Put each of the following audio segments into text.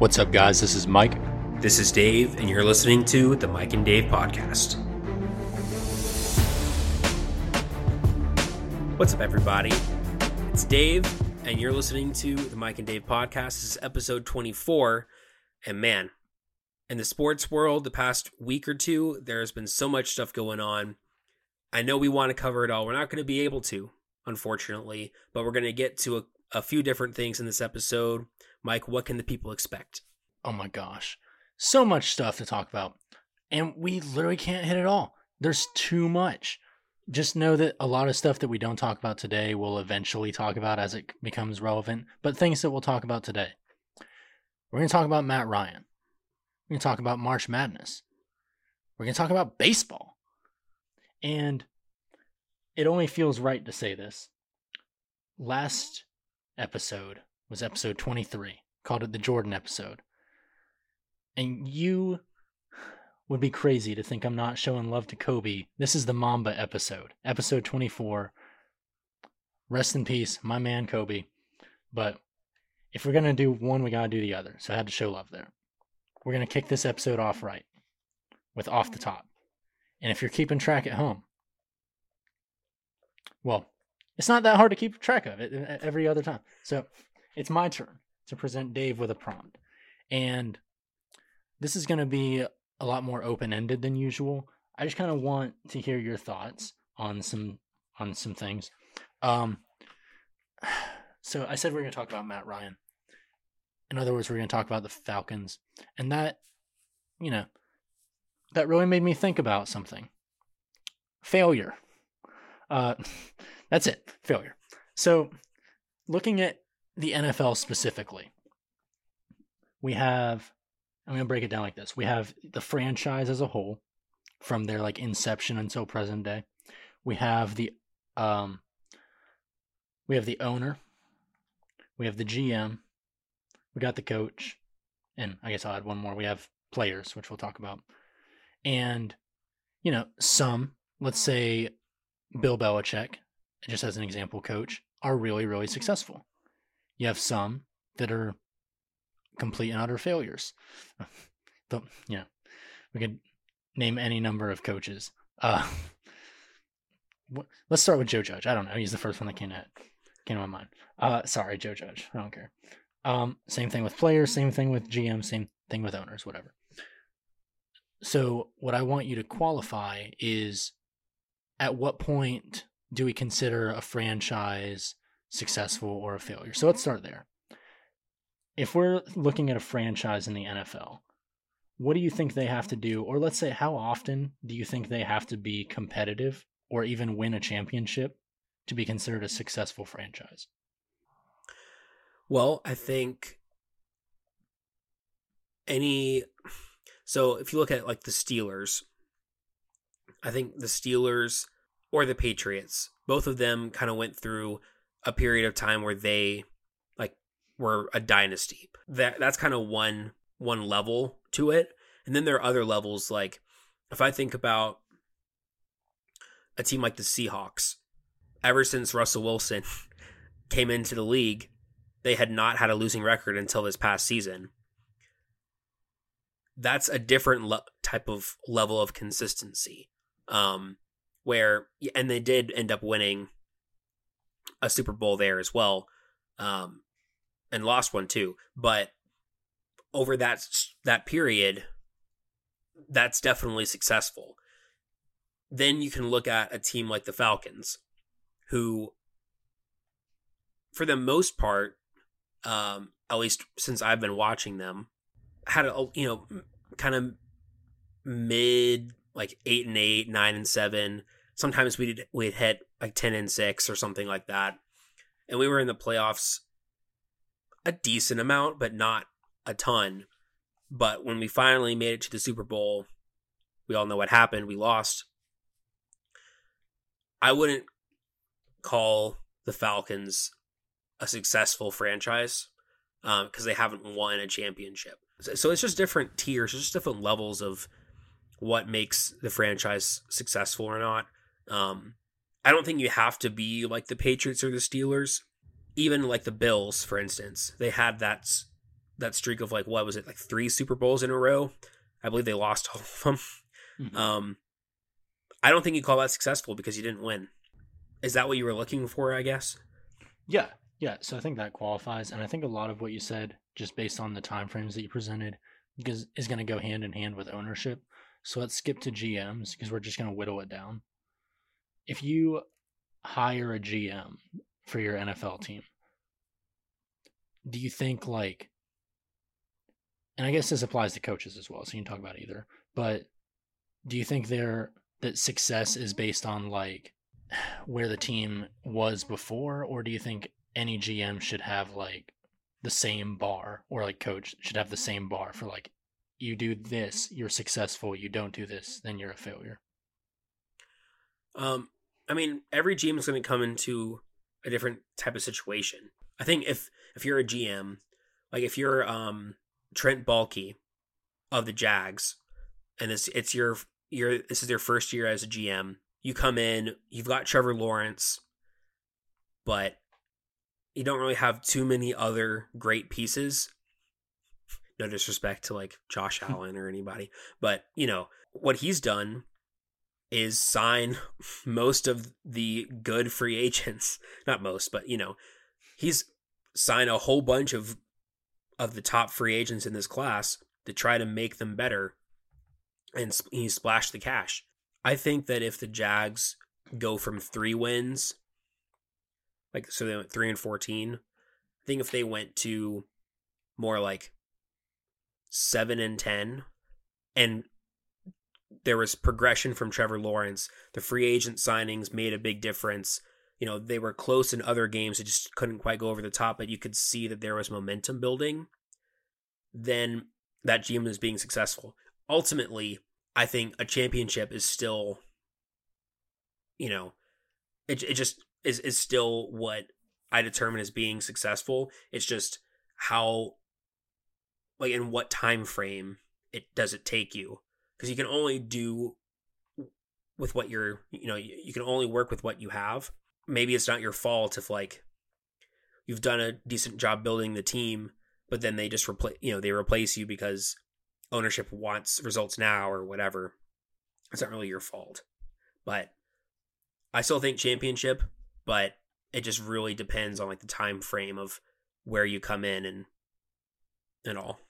What's up, guys? This is Mike. This is Dave, and you're listening to the Mike and Dave podcast. What's up, everybody? It's Dave, and you're listening to the Mike and Dave podcast. This is episode 24. And man, in the sports world, the past week or two, there's been so much stuff going on. I know we want to cover it all. We're not going to be able to, unfortunately, but we're going to get to a, a few different things in this episode. Mike, what can the people expect? Oh my gosh. So much stuff to talk about. And we literally can't hit it all. There's too much. Just know that a lot of stuff that we don't talk about today we'll eventually talk about as it becomes relevant, but things that we'll talk about today. We're going to talk about Matt Ryan. We're going to talk about March Madness. We're going to talk about baseball. And it only feels right to say this. Last episode was episode 23, called it the Jordan episode. And you would be crazy to think I'm not showing love to Kobe. This is the Mamba episode, episode 24. Rest in peace, my man Kobe. But if we're going to do one, we got to do the other. So I had to show love there. We're going to kick this episode off right with Off the Top. And if you're keeping track at home, well, it's not that hard to keep track of it every other time. So it's my turn to present Dave with a prompt. And this is going to be a lot more open-ended than usual. I just kind of want to hear your thoughts on some on some things. Um so I said we are going to talk about Matt Ryan. In other words, we're going to talk about the Falcons. And that you know, that really made me think about something. Failure. Uh that's it. Failure. So, looking at the NFL specifically, we have I'm going to break it down like this. We have the franchise as a whole from their like inception until present day. We have the um we have the owner. We have the GM. We got the coach. And I guess I'll add one more. We have players, which we'll talk about. And you know, some, let's say Bill Belichick, just as an example coach, are really really successful. You have some that are complete and utter failures. but yeah, we could name any number of coaches. Uh, let's start with Joe Judge. I don't know. He's the first one that came to came to my mind. Uh, sorry, Joe Judge. I don't care. Um, same thing with players. Same thing with GM. Same thing with owners. Whatever. So what I want you to qualify is, at what point do we consider a franchise successful or a failure. So let's start there. If we're looking at a franchise in the NFL, what do you think they have to do? Or let's say, how often do you think they have to be competitive or even win a championship to be considered a successful franchise? Well, I think any. So if you look at like the Steelers, I think the Steelers or the Patriots, both of them kind of went through a period of time where they like were a dynasty. That that's kind of one one level to it. And then there are other levels like if I think about a team like the Seahawks, ever since Russell Wilson came into the league, they had not had a losing record until this past season. That's a different le- type of level of consistency. Um, where and they did end up winning a Super Bowl there as well, um, and lost one too. But over that that period, that's definitely successful. Then you can look at a team like the Falcons, who, for the most part, um, at least since I've been watching them, had a you know kind of mid like eight and eight, nine and seven. Sometimes we'd we'd hit like 10 and 6 or something like that. And we were in the playoffs a decent amount, but not a ton. But when we finally made it to the Super Bowl, we all know what happened. We lost. I wouldn't call the Falcons a successful franchise because um, they haven't won a championship. So it's just different tiers, just different levels of what makes the franchise successful or not. Um, I don't think you have to be like the Patriots or the Steelers. Even like the Bills, for instance, they had that that streak of like what was it like three Super Bowls in a row. I believe they lost all of them. Mhm. Um, I don't think you call that successful because you didn't win. Is that what you were looking for? I guess. Yeah, yeah. So I think that qualifies, and I think a lot of what you said, just based on the time frames that you presented, because is going to go hand in hand with ownership. So let's skip to GMs because we're just going to whittle it down. If you hire a GM for your NFL team, do you think like, and I guess this applies to coaches as well, so you can talk about either. But do you think there that success is based on like where the team was before, or do you think any GM should have like the same bar, or like coach should have the same bar for like you do this, you're successful. You don't do this, then you're a failure. Um, I mean, every GM is going to come into a different type of situation. I think if if you're a GM, like if you're um Trent Baalke of the Jags, and it's it's your your this is your first year as a GM, you come in, you've got Trevor Lawrence, but you don't really have too many other great pieces. No disrespect to like Josh hmm. Allen or anybody, but you know what he's done is sign most of the good free agents. Not most, but you know, he's signed a whole bunch of of the top free agents in this class to try to make them better and he splashed the cash. I think that if the Jags go from 3 wins like so they went 3 and 14, I think if they went to more like 7 and 10 and there was progression from Trevor Lawrence. The free agent signings made a big difference. You know, they were close in other games, it just couldn't quite go over the top, but you could see that there was momentum building. Then that GM was being successful. Ultimately, I think a championship is still, you know, it, it just is, is still what I determine as being successful. It's just how, like, in what time frame it does it take you? Because you can only do with what you're you know you, can only work with what you have. Maybe it's not your fault if like you've done a decent job building the team but then they just replace you know they replace you because ownership wants results now or whatever. It's not really your fault. But i still think championship but it just really depends on like the time frame of where you come in and and all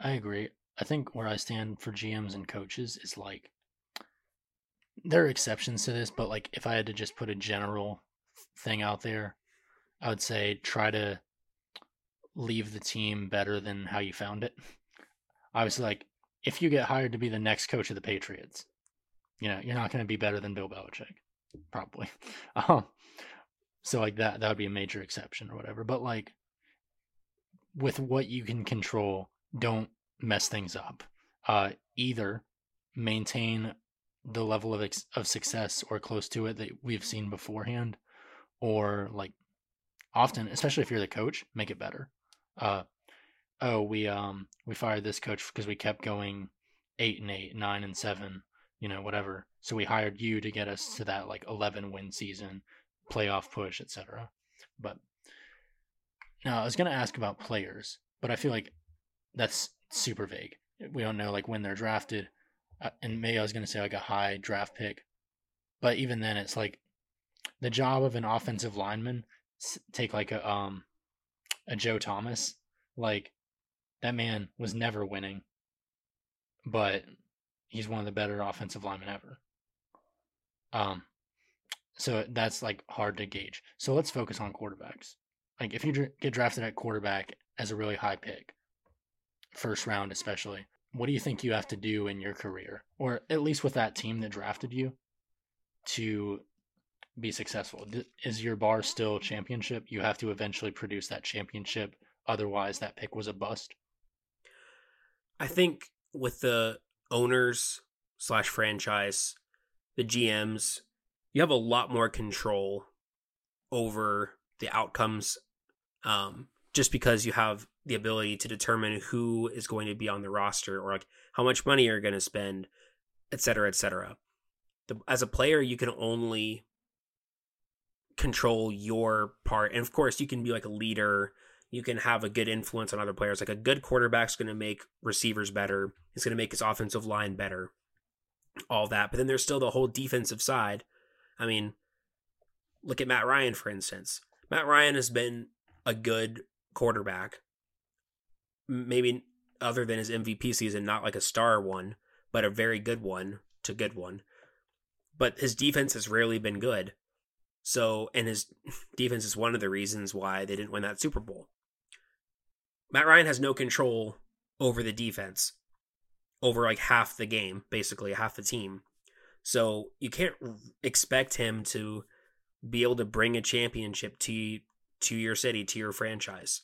I agree. I think where I stand for GMs and coaches is like there are exceptions to this, but like if I had to just put a general thing out there, I would say try to leave the team better than how you found it. Obviously, like if you get hired to be the next coach of the Patriots, you know you're not going to be better than Bill Belichick, probably. Um, so like that that would be a major exception or whatever. But like with what you can control, don't mess things up. Uh, either maintain the level of ex- of success or close to it that we've seen beforehand, or like often, especially if you're the coach, make it better. Uh, oh, we um we fired this coach because we kept going eight and eight, nine and seven, you know, whatever. So we hired you to get us to that like eleven win season, playoff push, etc. But now I was gonna ask about players, but I feel like that's super vague. We don't know like when they're drafted, uh, and maybe I was gonna say like a high draft pick, but even then, it's like the job of an offensive lineman. Take like a um a Joe Thomas, like that man was never winning, but he's one of the better offensive linemen ever. Um, so that's like hard to gauge. So let's focus on quarterbacks. Like if you dr- get drafted at quarterback as a really high pick, first round especially, what do you think you have to do in your career, or at least with that team that drafted you, to be successful? Is your bar still championship? You have to eventually produce that championship. Otherwise, that pick was a bust. I think with the owners slash franchise, the GMs, you have a lot more control over the outcomes, um, just because you have the ability to determine who is going to be on the roster or like how much money you're going to spend, et cetera, et cetera. The, as a player, you can only control your part, and of course, you can be like a leader. you can have a good influence on other players. Like a good quarterback's going to make receivers better. He's going to make his offensive line better. All that. But then there's still the whole defensive side. I mean, look at Matt Ryan, for instance. Matt Ryan has been a good quarterback. Maybe other than his MVP season, not like a star one, but a very good one to good one. But his defense has rarely been good. So, and his defense is one of the reasons why they didn't win that Super Bowl. Matt Ryan has no control over the defense, over like half the game, basically half the team. So you can't expect him to be able to bring a championship to to your city, to your franchise.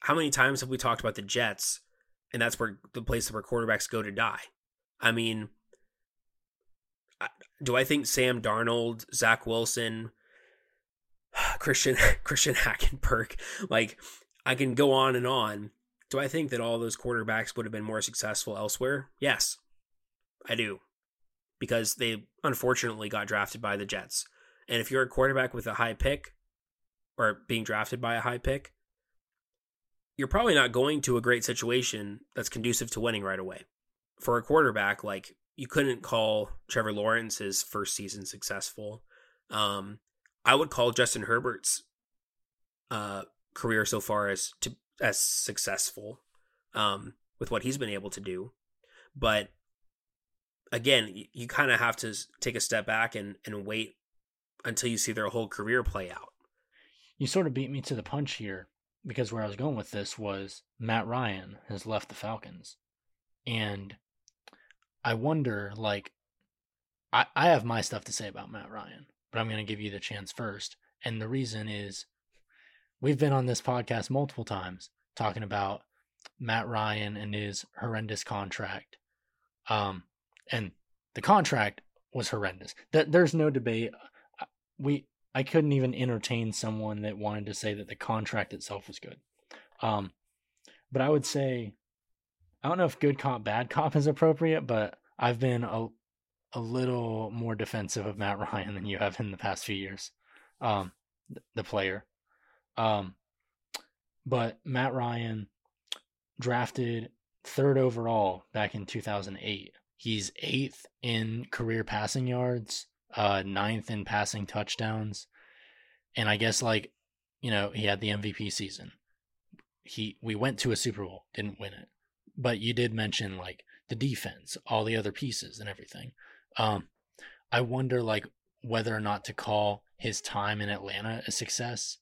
How many times have we talked about the Jets, and that's where the place where quarterbacks go to die? I mean, do I think Sam Darnold, Zach Wilson, Christian Christian Hackenberg, like I can go on and on. Do I think that all those quarterbacks would have been more successful elsewhere? Yes, I do. Because they unfortunately got drafted by the Jets. And if you're a quarterback with a high pick or being drafted by a high pick, you're probably not going to a great situation that's conducive to winning right away. For a quarterback, like you couldn't call Trevor Lawrence's first season successful. Um, I would call Justin Herbert's uh, career so far as to as successful um, with what he's been able to do. But again, you, you kind of have to take a step back and, and wait until you see their whole career play out. You sort of beat me to the punch here because where I was going with this was Matt Ryan has left the Falcons. And I wonder, like, I, I have my stuff to say about Matt Ryan, but I'm going to give you the chance first. And the reason is we've been on this podcast multiple times talking about Matt Ryan and his horrendous contract. Um, and the contract was horrendous. That there's no debate. Uh, we I couldn't even entertain someone that wanted to say that the contract itself was good. Um, but I would say I don't know if good cop bad cop is appropriate, but I've been a a little more defensive of Matt Ryan than you have in the past few years. Um, the player. Um, but Matt Ryan drafted third overall back in 2008. He's eighth in career passing yards, uh, ninth in passing touchdowns, and I guess like you know he had the MVP season. He we went to a Super Bowl, didn't win it, but you did mention like the defense, all the other pieces, and everything. Um, I wonder like whether or not to call his time in Atlanta a success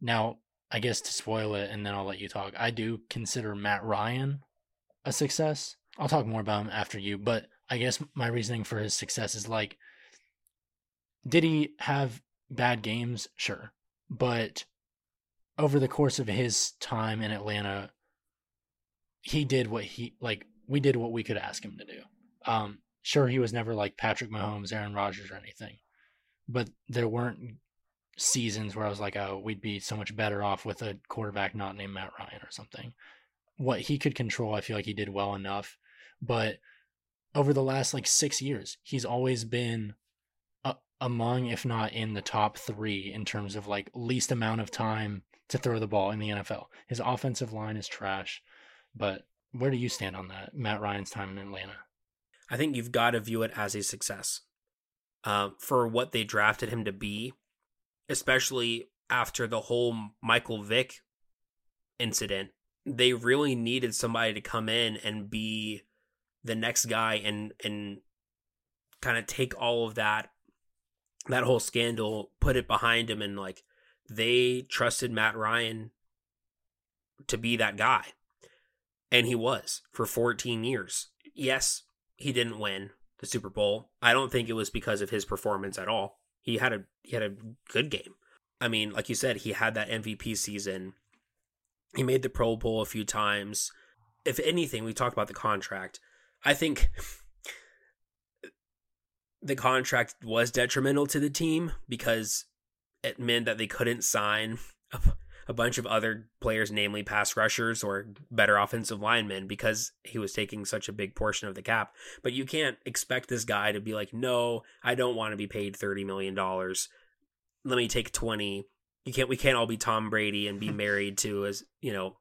now, I guess to spoil it, and then I'll let you talk. I do consider Matt Ryan a success. I'll talk more about him after you, but I guess my reasoning for his success is like, did he have bad games? Sure. But over the course of his time in Atlanta, he did what he, like, we did what we could ask him to do. Um, sure, he was never like Patrick Mahomes, Aaron Rodgers, or anything, but there weren't seasons where I was like, oh, we'd be so much better off with a quarterback not named Matt Ryan or something. What he could control, I feel like he did well enough. But over the last like six years, he's always been among, if not in the top three in terms of like least amount of time to throw the ball in the NFL. His offensive line is trash. But where do you stand on that, Matt Ryan's time in Atlanta? I think you've got to view it as a success. Uh, for what they drafted him to be, especially after the whole Michael Vick incident. They really needed somebody to come in and be the next guy and and kind of take all of that that whole scandal, put it behind him and like they trusted Matt Ryan to be that guy. And he was for 14 years. Yes, he didn't win the Super Bowl. I don't think it was because of his performance at all. He had a he had a good game. I mean, like you said, he had that MVP season. He made the Pro Bowl a few times. If anything, we talked about the contract. I think the contract was detrimental to the team because it meant that they couldn't sign a, a, bunch of other players, namely pass rushers or better offensive linemen, because he was taking such a big portion of the cap. But you can't expect this guy to be like, no, I don't want to be paid $30 million. Let me take 20. you can't we can't all be Tom Brady and be married to as you know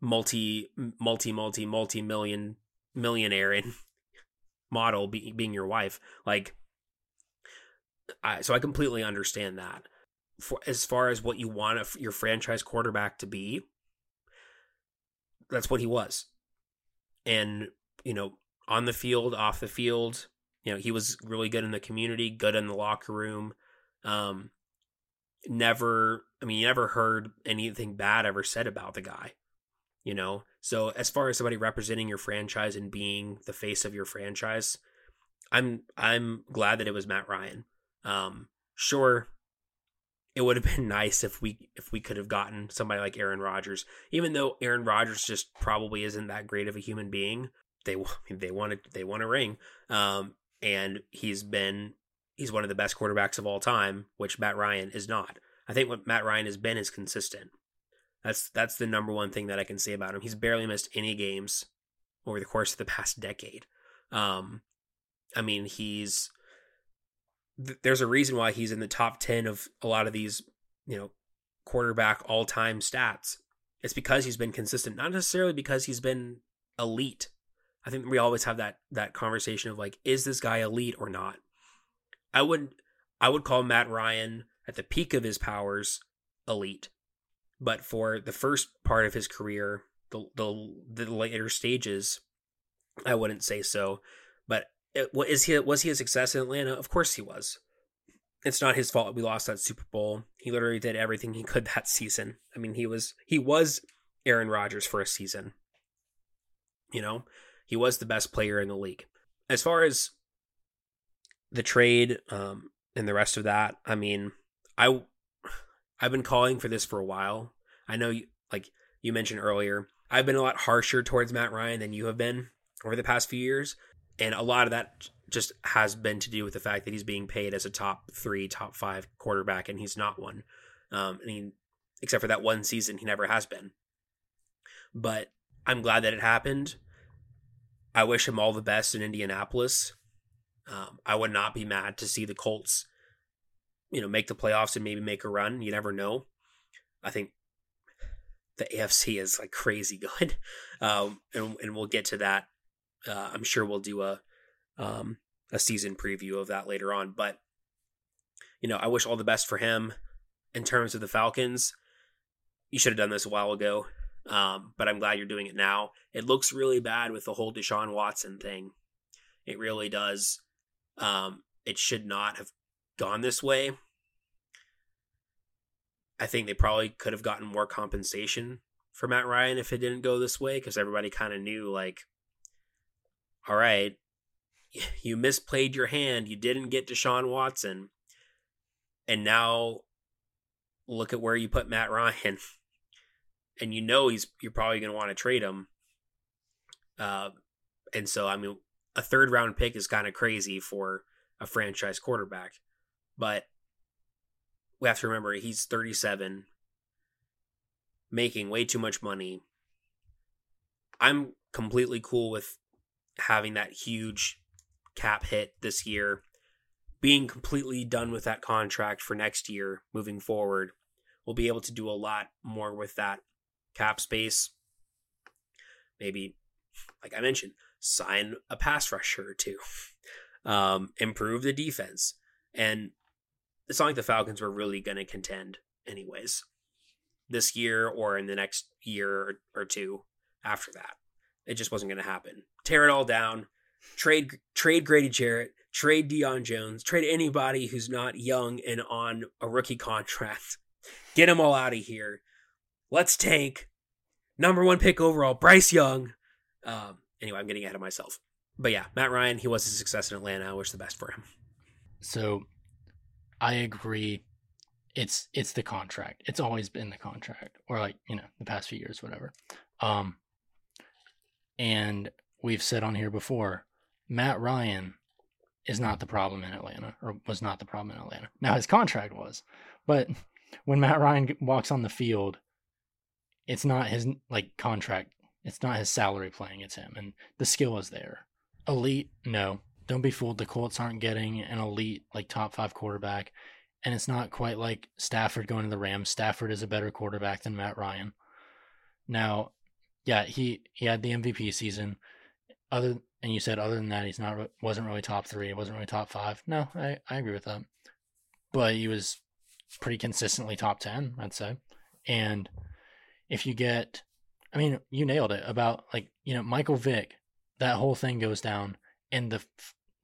multi multi multi multi million millionaire and model be, being your wife like I, so I completely understand that. For as far as what you want a, your franchise quarterback to be that's what he was. And you know on the field off the field you know he was really good in the community good in the locker room. Um never i mean you never heard anything bad ever said about the guy you know so as far as somebody representing your franchise and being the face of your franchise i'm i'm glad that it was matt ryan um sure it would have been nice if we if we could have gotten somebody like Aaron Rodgers even though Aaron Rodgers just probably isn't that great of a human being they they wanted they want a ring um and he's been he's one of the best quarterbacks of all time, which Matt Ryan is not. I think what Matt Ryan has been is consistent. That's that's the number one thing that I can say about him. He's barely missed any games over the course of the past decade. Um, I mean, he's there's a reason why he's in the top 10 of a lot of these, you know, quarterback all-time stats. It's because he's been consistent, not necessarily because he's been elite. I think we always have that that conversation of like is this guy elite or not? I would I would call Matt Ryan at the peak of his powers elite. But for the first part of his career, the the, the later stages, I wouldn't say so. But it, is he was he a success in Atlanta? Of course he was. It's not his fault we lost that Super Bowl. He literally did everything he could that season. I mean, he was he was Aaron Rodgers for a season. You know, he was the best player in the league. As far as the trade um, and the rest of that, I mean, I I've been calling for this for a while. I know you like you mentioned earlier, I've been a lot harsher towards Matt Ryan than you have been over the past few years, and a lot of that just has been to do with the fact that he's being paid as a top three, top five quarterback, and he's not one. Um, I mean, except for that one season, he never has been. But I'm glad that it happened. I wish him all the best in Indianapolis. Um, I would not be mad to see the Colts, you know, make the playoffs and maybe make a run. You never know. I think the AFC is like crazy good, um, and, and we'll get to that. Uh, I'm sure we'll do a um, a season preview of that later on. But you know, I wish all the best for him in terms of the Falcons. You should have done this a while ago, um, but I'm glad you're doing it now. It looks really bad with the whole Deshaun Watson thing. It really does. Um, it should not have gone this way. I think they probably could have gotten more compensation for Matt Ryan if it didn't go this way because everybody kind of knew, like, all right, you misplayed your hand. You didn't get Deshaun Watson. And now look at where you put Matt Ryan. And you know he's you're probably going to want to trade him. Uh, and so I mean a third round pick is kind of crazy for a franchise quarterback. But we have to remember he's 37, making way too much money. I'm completely cool with having that huge cap hit this year, being completely done with that contract for next year moving forward. We'll be able to do a lot more with that cap space. Maybe, like I mentioned, sign a pass rusher or two, um, improve the defense. And it's not like the Falcons were really going to contend, anyways, this year or in the next year or two after that. It just wasn't going to happen. Tear it all down, trade trade Grady Jarrett, trade Deion Jones, trade anybody who's not young and on a rookie contract. Get them all out of here. Let's tank. Number one pick overall, Bryce Young. Um, anyway, I'm getting ahead of myself. But yeah, Matt Ryan, he was a success in Atlanta. I wish the best for him. So I agree. It's it's the contract. It's always been the contract. Or like, you know, the past few years, whatever. Um and we've said on here before, Matt Ryan is not the problem in Atlanta, or was not the problem in Atlanta. Now his contract was. But when Matt Ryan walks on the field, it's not his like contract it's not his salary playing, it's him. And the skill is there. Elite, no. Don't be fooled. The Colts aren't getting an elite, like top five quarterback. and it's not quite like Stafford going to the Rams. Stafford is a better quarterback than Matt Ryan. Now, yeah, he he had the MVP season. Other and you said other than that, he's not wasn't really top three. It wasn't really top five. No, I I agree with that. But he was pretty consistently top ten, I'd say. And if you get, I mean, you nailed it about like you know Michael Vick. That whole thing goes down, and the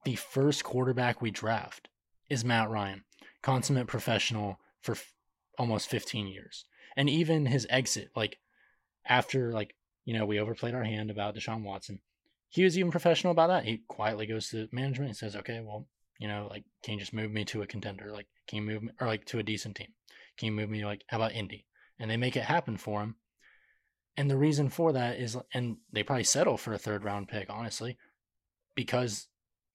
the first quarterback we draft is Matt Ryan, consummate professional for f- almost 15 years. And even his exit, like after like you know we overplayed our hand about Deshaun Watson, he was even professional about that. He quietly goes to management and says, "Okay, well, you know, like can you just move me to a contender? Like can you move me or like to a decent team? Can you move me like how about Indy?" And they make it happen for him. And the reason for that is, and they probably settle for a third round pick, honestly, because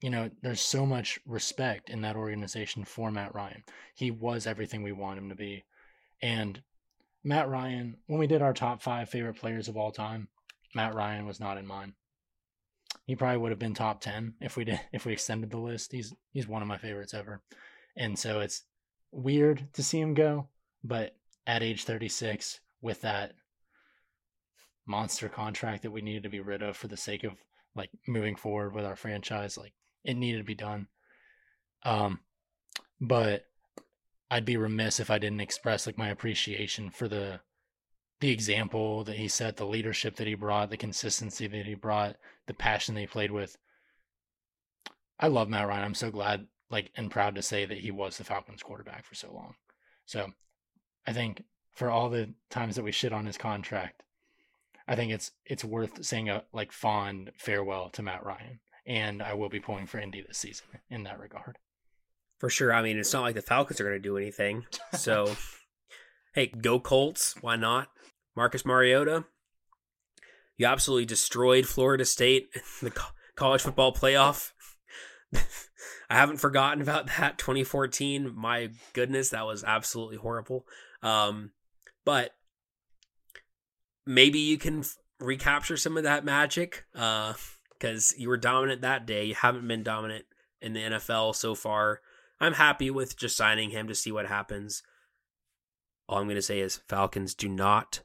you know, there's so much respect in that organization for Matt Ryan. He was everything we want him to be. And Matt Ryan, when we did our top five favorite players of all time, Matt Ryan was not in mine. He probably would have been top ten if we did if we extended the list. He's he's one of my favorites ever. And so it's weird to see him go, but at age 36 with that monster contract that we needed to be rid of for the sake of like moving forward with our franchise, like it needed to be done. Um, but I'd be remiss if I didn't express like my appreciation for the the example that he set, the leadership that he brought, the consistency that he brought, the passion that he played with. I love Matt Ryan. I'm so glad, like, and proud to say that he was the Falcons quarterback for so long. So I think for all the times that we shit on his contract, I think it's it's worth saying a like fond farewell to Matt Ryan and I will be pulling for Indy this season in that regard. For sure. I mean, it's not like the Falcons are going to do anything. So, hey, go Colts. Why not? Marcus Mariota, you absolutely destroyed Florida State in the college football playoff. I haven't forgotten about that 2014. My goodness, that was absolutely horrible. Um, but maybe you can recapture some of that magic. Uh, because you were dominant that day. You haven't been dominant in the NFL so far. I'm happy with just signing him to see what happens. All I'm going to say is Falcons do not,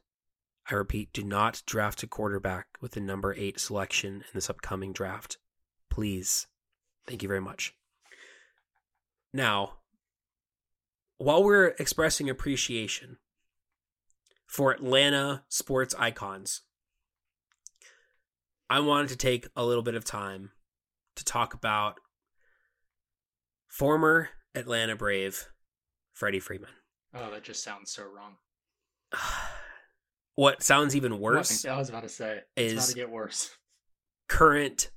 I repeat, do not draft a quarterback with the number eight selection in this upcoming draft. Please. Thank you very much. Now, while we're expressing appreciation for Atlanta sports icons, I wanted to take a little bit of time to talk about former Atlanta Brave Freddie Freeman. Oh, that just sounds so wrong. what sounds even worse? I was about to say it's is about to get worse. Current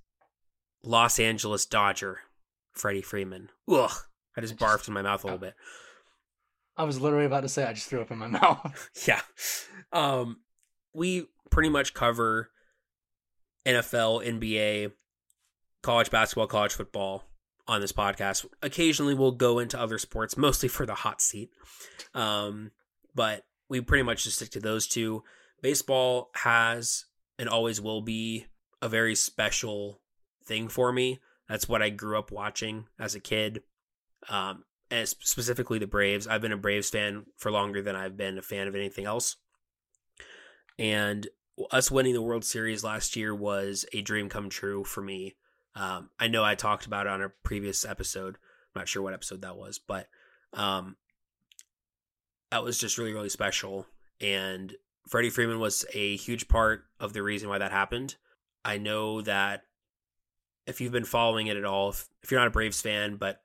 Los Angeles Dodger Freddie Freeman. Ugh, I just barfed in my mouth a little bit. I was literally about to say I just threw up in my mouth. yeah. Um, we pretty much cover NFL, NBA, college basketball, college football on this podcast. Occasionally we'll go into other sports, mostly for the hot seat. Um, but we pretty much just stick to those two. Baseball has and always will be a very special thing for me. That's what I grew up watching as a kid. Um, specifically the Braves. I've been a Braves fan for longer than I've been a fan of anything else. And us winning the World Series last year was a dream come true for me. Um, I know I talked about it on a previous episode. I'm not sure what episode that was, but um, that was just really, really special. And Freddie Freeman was a huge part of the reason why that happened. I know that if you've been following it at all, if, if you're not a Braves fan, but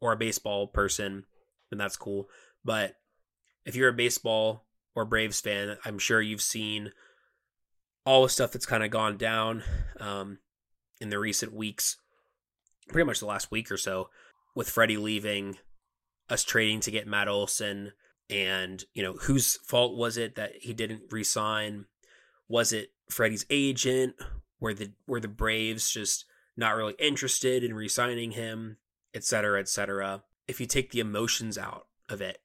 or a baseball person, then that's cool. But if you're a baseball or Braves fan, I'm sure you've seen all the stuff that's kind of gone down um, in the recent weeks, pretty much the last week or so, with Freddie leaving, us trading to get Matt Olson, and you know whose fault was it that he didn't resign? Was it Freddie's agent? Were the were the Braves just not really interested in resigning him, et cetera, et cetera? If you take the emotions out of it,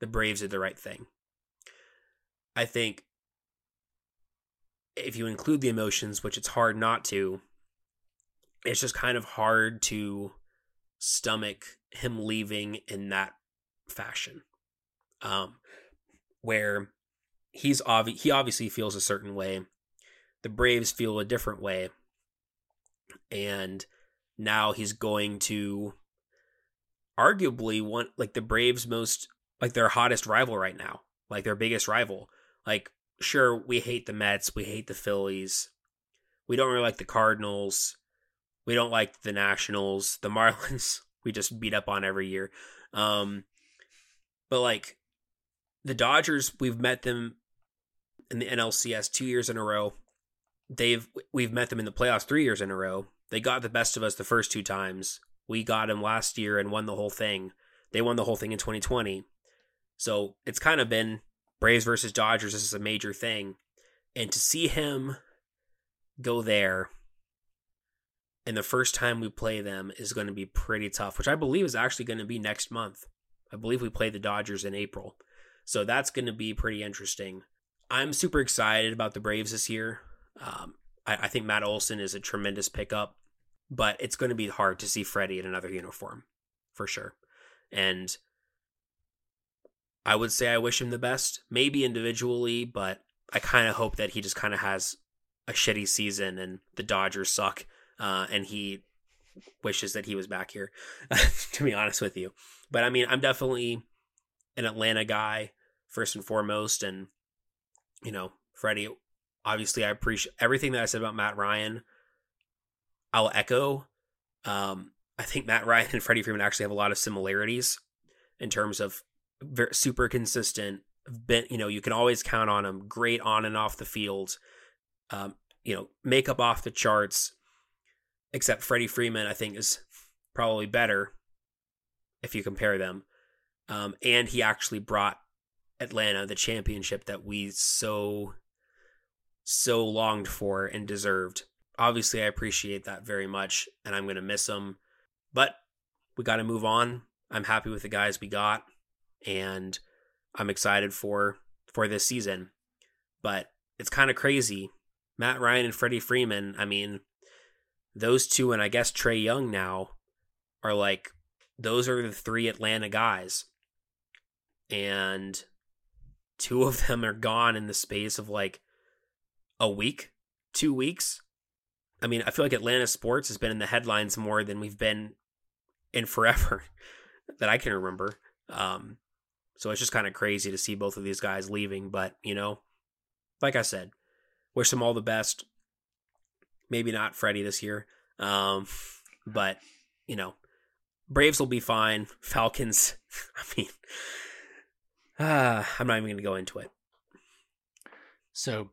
the Braves did the right thing. I think if you include the emotions, which it's hard not to, it's just kind of hard to stomach him leaving in that fashion. Um, where he's obvi- he obviously feels a certain way. The Braves feel a different way. And now he's going to arguably one like the Braves most like their hottest rival right now, like their biggest rival. Like sure we hate the Mets, we hate the Phillies. We don't really like the Cardinals. We don't like the Nationals, the Marlins. We just beat up on every year. Um but like the Dodgers, we've met them in the NLCS 2 years in a row. They've we've met them in the playoffs 3 years in a row. They got the best of us the first two times. We got him last year and won the whole thing. They won the whole thing in 2020. So it's kind of been Braves versus Dodgers. This is a major thing. And to see him go there and the first time we play them is going to be pretty tough, which I believe is actually going to be next month. I believe we play the Dodgers in April. So that's going to be pretty interesting. I'm super excited about the Braves this year. Um, I, I think Matt Olson is a tremendous pickup, but it's going to be hard to see Freddie in another uniform for sure. And I would say I wish him the best, maybe individually, but I kind of hope that he just kind of has a shitty season and the Dodgers suck, uh, and he wishes that he was back here. to be honest with you, but I mean, I'm definitely an Atlanta guy first and foremost, and you know, Freddie. Obviously, I appreciate everything that I said about Matt Ryan. I'll echo. Um, I think Matt Ryan and Freddie Freeman actually have a lot of similarities in terms of very, super consistent. Been, you know, you can always count on them. Great on and off the field. Um, you know, makeup off the charts. Except Freddie Freeman, I think, is probably better if you compare them. Um, and he actually brought Atlanta the championship that we so so longed for and deserved. Obviously, I appreciate that very much, and I'm going to miss him. But we got to move on. I'm happy with the guys we got and I'm excited for for this season. But it's kind of crazy. Matt Ryan and Freddie Freeman, I mean, those two and I guess Trae Young now are like those are the three Atlanta guys. And two of them are gone in the space of like a week, 2 weeks. I mean, I feel like Atlanta sports has been in the headlines more than we've been in forever that I can remember. Um, so it's just kind of crazy to see both of these guys leaving. But, you know, like I said, wish them all the best. Maybe not Freddie this year. Um, but, you know, Braves will be fine. Falcons, I mean, uh, I'm not even going to go into it. So,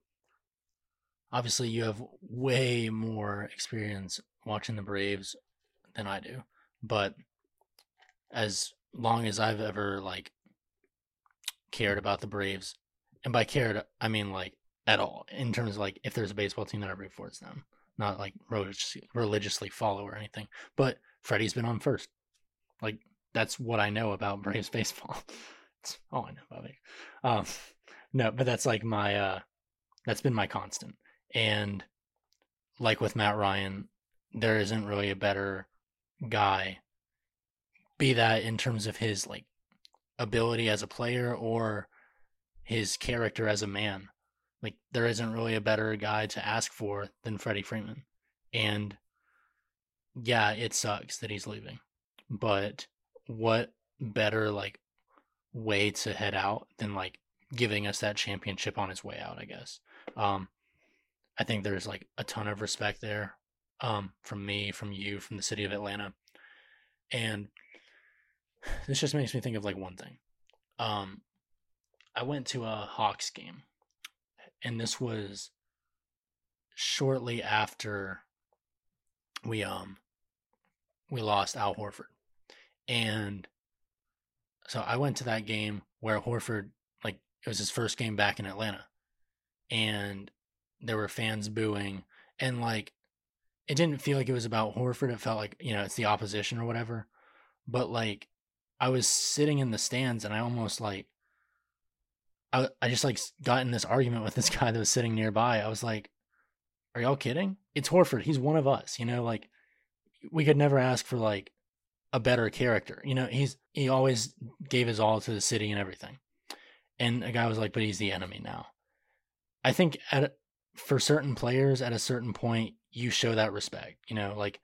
obviously, you have way more experience watching the Braves than I do. But as long as I've ever, like, cared about the Braves, and by cared I mean like at all in terms of like if there's a baseball team that I root for, it's them. Not like religiously, follow or anything. But Freddie's been on first. Like that's what I know about Braves baseball. That's all I know about it. Um, no, but that's like my uh, that's been my constant. And like with Matt Ryan, there isn't really a better guy. Be that in terms of his like ability as a player or his character as a man. Like there isn't really a better guy to ask for than Freddie Freeman. And yeah, it sucks that he's leaving. But what better like way to head out than like giving us that championship on his way out, I guess. Um I think there's like a ton of respect there um from me, from you, from the city of Atlanta. And this just makes me think of like one thing. Um, I went to a Hawks game, and this was shortly after we um we lost Al Horford, and so I went to that game where Horford like it was his first game back in Atlanta, and there were fans booing, and like it didn't feel like it was about Horford. It felt like you know it's the opposition or whatever, but like I was sitting in the stands and I almost like I I just like got in this argument with this guy that was sitting nearby. I was like, "Are y'all kidding? It's Horford. He's one of us. You know, like we could never ask for like a better character. You know, he's he always gave his all to the city and everything. And a guy was like, but he's the enemy now. I think at for certain players at a certain point you show that respect. You know, like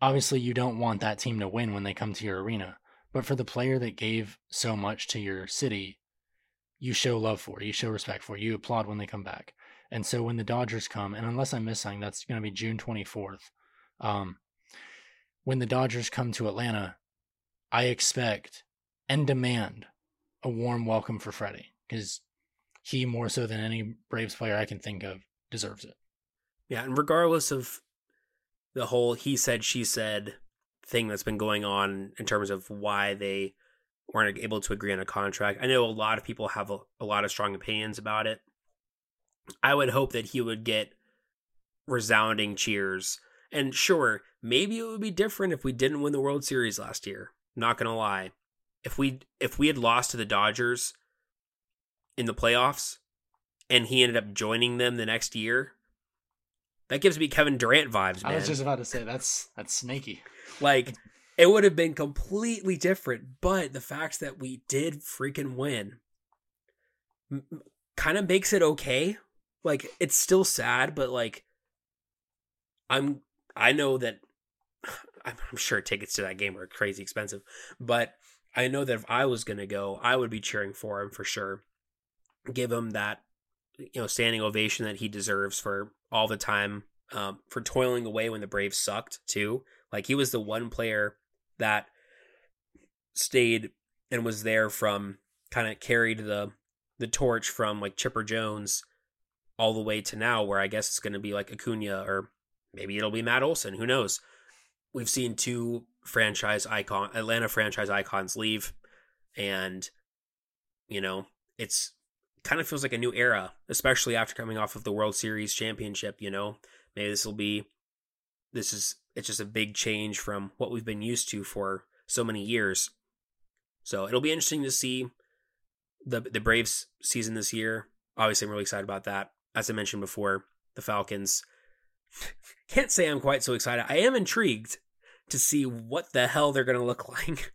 obviously you don't want that team to win when they come to your arena, but for the player that gave so much to your city, you show love for, you show respect for, you applaud when they come back. And so when the Dodgers come, and unless I'm missing, that's going to be June 24th. Um, when the Dodgers come to Atlanta, I expect and demand a warm welcome for Freddie because he, more so than any Braves player I can think of, deserves it. Yeah, and regardless of the whole he said, she said thing that's been going on in terms of why they weren't able to agree on a contract, I know a lot of people have a, a lot of strong opinions about it. I would hope that he would get resounding cheers. And sure, maybe it would be different if we didn't win the World Series last year. Not gonna lie. If we if we had lost to the Dodgers in the playoffs and he ended up joining them the next year, that gives me Kevin Durant vibes, man. I was just about to say that's that's snaky. Like it would have been completely different, but the fact that we did freaking win kind of makes it okay. Like it's still sad, but like I'm I know that I'm sure tickets to that game are crazy expensive, but I know that if I was going to go, I would be cheering for him for sure. Give him that you know standing ovation that he deserves for all the time um, for toiling away when the Braves sucked too. Like he was the one player that stayed and was there from kind of carried the the torch from like Chipper Jones all the way to now, where I guess it's going to be like Acuna or maybe it'll be Matt Olson. Who knows? We've seen two franchise icon Atlanta franchise icons leave, and you know it's kind of feels like a new era, especially after coming off of the World Series championship. You know, maybe this will be this is it's just a big change from what we've been used to for so many years. So it'll be interesting to see the the Braves season this year. Obviously, I'm really excited about that. As I mentioned before, the Falcons. Can't say I'm quite so excited. I am intrigued to see what the hell they're going to look like.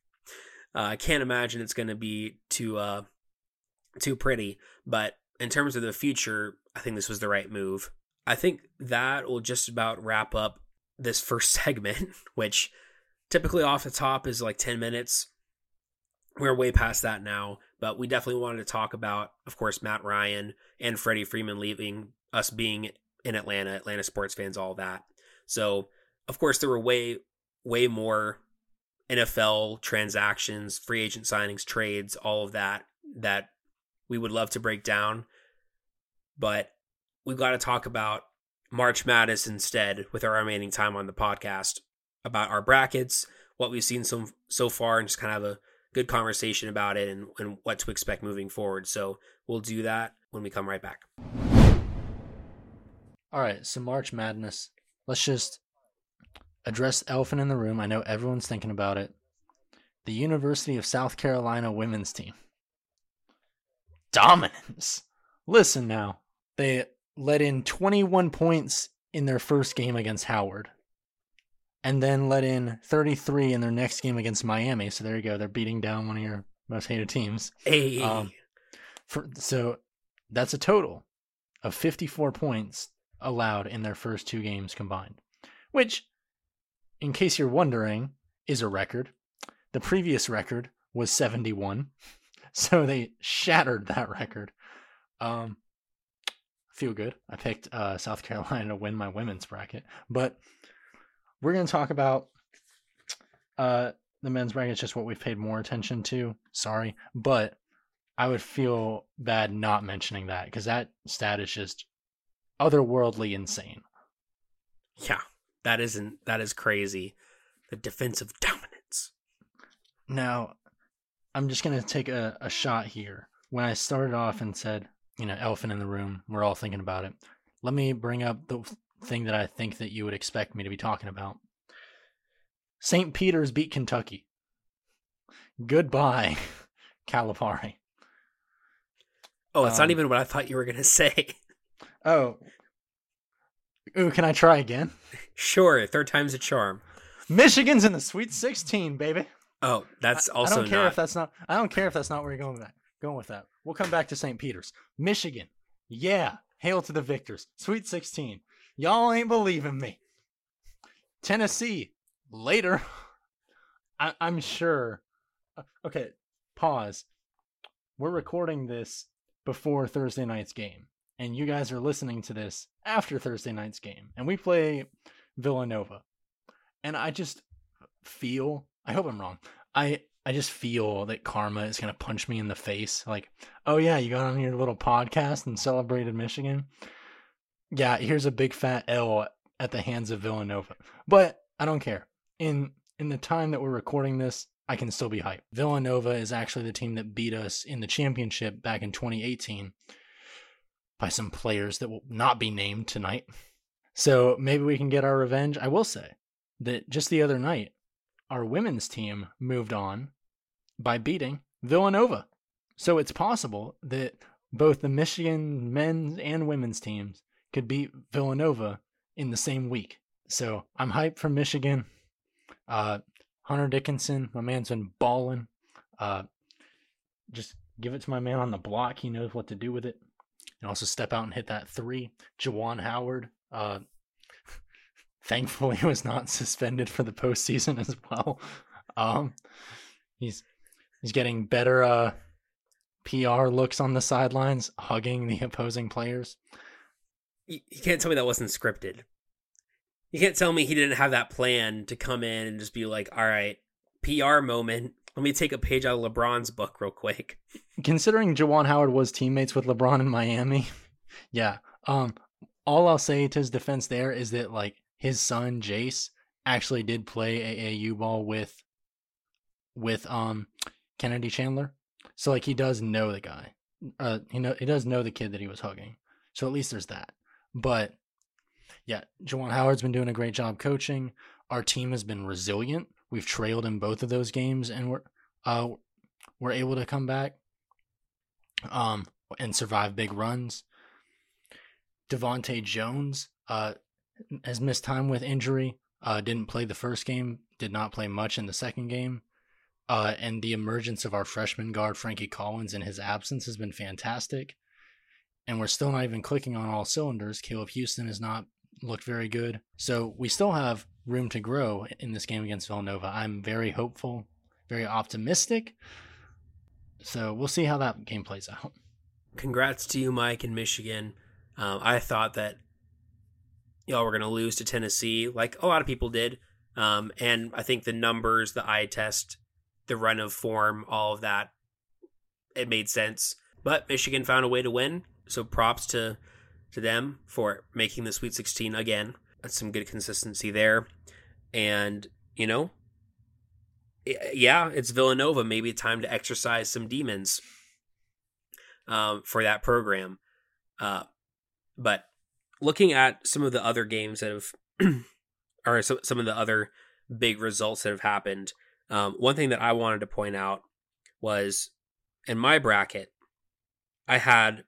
Uh, I can't imagine it's going to be too uh, too pretty, but in terms of the future, I think this was the right move. I think that will just about wrap up this first segment, which typically off the top is like 10 minutes. We're way past that now, but we definitely wanted to talk about, of course, Matt Ryan and Freddie Freeman leaving, us being in Atlanta, Atlanta sports fans, all that. So, of course, there were way, way more NFL transactions, free agent signings, trades, all of that that we would love to break down. But we've got to talk about March Madness instead with our remaining time on the podcast about our brackets, what we've seen so so far, and just kind of a good conversation about it and, and what to expect moving forward. So we'll do that when we come right back. All right, so March Madness. Let's just address elephant in the room. I know everyone's thinking about it. The University of South Carolina women's team. Dominance. Listen now. They let in 21 points in their first game against Howard and then let in 33 in their next game against Miami. So there you go. They're beating down one of your most hated teams. Hey. Um, for, so that's a total of 54 points allowed in their first two games combined, which, in case you're wondering, is a record. The previous record was 71. So they shattered that record. Um, feel good. I picked uh, South Carolina to win my women's bracket, but we're going to talk about uh, the men's bracket. It's just what we've paid more attention to. Sorry, but I would feel bad not mentioning that because that stat is just otherworldly insane. Yeah, that isn't that is crazy. The defensive dominance. Now, I'm just gonna take a, a shot here. When I started off and said you know, elephant in the room. We're all thinking about it. Let me bring up the thing that I think that you would expect me to be talking about. St. Peter's beat Kentucky. Goodbye, Calipari. Oh, it's um, not even what I thought you were going to say. Oh. Ooh, can I try again? Sure, third time's a charm. Michigan's in the Sweet 16, baby. Oh, that's I- also I don't care not. if that's not. I don't care if that's not where you're going with that. Going with that. We'll come back to St. Peter's, Michigan. Yeah, hail to the victors. Sweet 16. Y'all ain't believing me. Tennessee later. I, I'm sure. uh, Okay, pause. We're recording this before Thursday night's game, and you guys are listening to this after Thursday night's game, and we play Villanova. And I just feel, I hope I'm wrong. I I just feel that karma is gonna punch me in the face. Like, oh yeah, you got on your little podcast and celebrated Michigan. Yeah, here's a big fat L at the hands of Villanova. But I don't care. In in the time that we're recording this, I can still be hyped. Villanova is actually the team that beat us in the championship back in 2018 by some players that will not be named tonight. So maybe we can get our revenge. I will say that just the other night, our women's team moved on by beating Villanova. So it's possible that both the Michigan men's and women's teams could beat Villanova in the same week. So I'm hyped for Michigan. Uh, Hunter Dickinson, my man's been balling. Uh, just give it to my man on the block. He knows what to do with it. And also step out and hit that three. Juwan Howard, uh, thankfully he was not suspended for the postseason as well. Um, he's he's getting better uh, PR looks on the sidelines, hugging the opposing players. You, you can't tell me that wasn't scripted. You can't tell me he didn't have that plan to come in and just be like, all right, PR moment. Let me take a page out of LeBron's book real quick. Considering Juwan Howard was teammates with LeBron in Miami, yeah. Um, all I'll say to his defense there is that like his son Jace actually did play AAU ball with with um Kennedy Chandler, so like he does know the guy. Uh, he know he does know the kid that he was hugging. So at least there's that. But yeah, Juwan Howard's been doing a great job coaching. Our team has been resilient. We've trailed in both of those games, and we're uh we're able to come back um and survive big runs. DeVante' Jones uh has missed time with injury. Uh, didn't play the first game. Did not play much in the second game. Uh, and the emergence of our freshman guard Frankie Collins in his absence has been fantastic. And we're still not even clicking on all cylinders. Caleb Houston has not looked very good. So we still have room to grow in this game against Villanova. I'm very hopeful, very optimistic. So we'll see how that game plays out. Congrats to you, Mike, in Michigan. Um, I thought that y'all were going to lose to Tennessee, like a lot of people did. Um, and I think the numbers, the eye test, the run of form, all of that, it made sense. But Michigan found a way to win. So props to to them for making the Sweet 16 again. That's some good consistency there. And, you know, yeah, it's Villanova. Maybe time to exercise some demons um, for that program. Uh, but looking at some of the other games that have, or some, some of the other big results that have happened, um, one thing that I wanted to point out was in my bracket, I had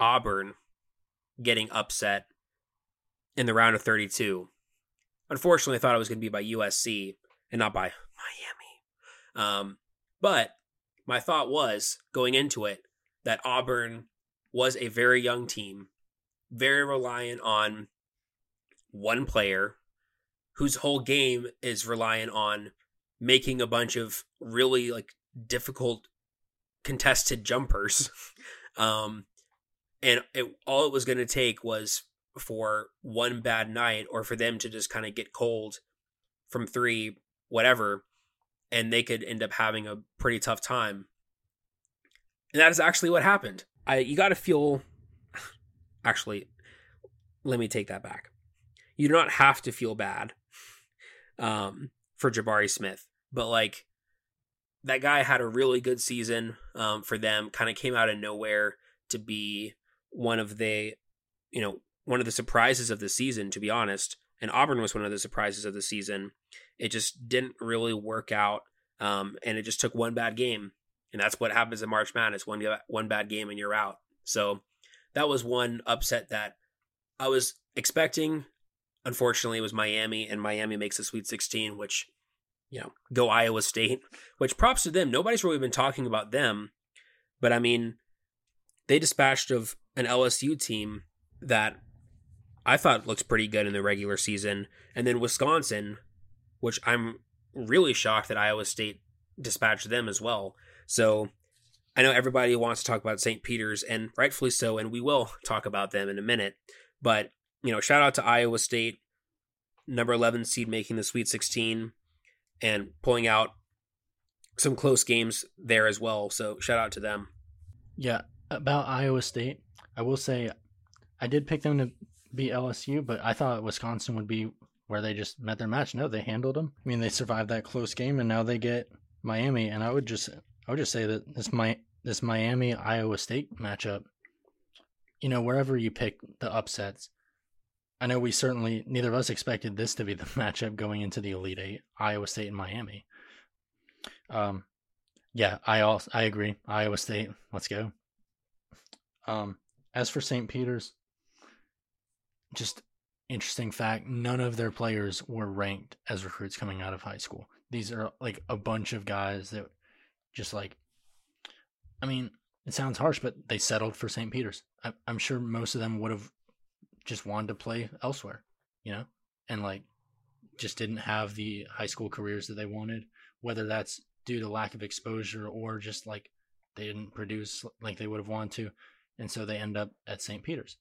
Auburn getting upset in the round of 32. Unfortunately, I thought it was going to be by USC and not by Miami. Um, but my thought was going into it that Auburn was a very young team, very reliant on one player whose whole game is reliant on making a bunch of really like difficult contested jumpers. um, and it, all it was going to take was for one bad night or for them to just kind of get cold from three, whatever, and they could end up having a pretty tough time. And that is actually what happened. I you got to feel actually let me take that back. You do not have to feel bad um, for Jabari Smith, but like that guy had a really good season um, for them. Kind of came out of nowhere to be one of the, you know, one of the surprises of the season. To be honest, and Auburn was one of the surprises of the season. It just didn't really work out, um, and it just took one bad game, and that's what happens in March Madness. One one bad game and you're out. So that was one upset that I was expecting. unfortunately, it was Miami, and Miami makes the Sweet 16, which, you know, go Iowa State, which props to them. Nobody's really been talking about them, but I mean, they dispatched of an LSU team that I thought looked pretty good in the regular season, and then Wisconsin, which I'm really shocked that Iowa State dispatched them as well. So I know everybody wants to talk about St. Peter's, and rightfully so, and we will talk about them in a minute. But, you know, shout out to Iowa State, number 11 seed making the Sweet 16 and pulling out some close games there as well. So shout out to them. Yeah, about Iowa State, I will say I did pick them to be LSU, but I thought Wisconsin would be where they just met their match. No, they handled them. I mean, they survived that close game, and now they get Miami. And I would just, I would just say that this my this Miami Iowa State matchup. You know, wherever you pick the upsets, I know we certainly neither of us expected this to be the matchup going into the Elite Eight, Iowa State and Miami. Um, yeah, I also I agree. Iowa State, let's go. Um, as for St. Peter's, just interesting fact: none of their players were ranked as recruits coming out of high school. These are like a bunch of guys that just like, I mean, it sounds harsh, but they settled for St. Peter's. I, I'm sure most of them would have just wanted to play elsewhere, you know, and like just didn't have the high school careers that they wanted, whether that's due to lack of exposure or just like they didn't produce like they would have wanted to. And so they end up at St. Peter's.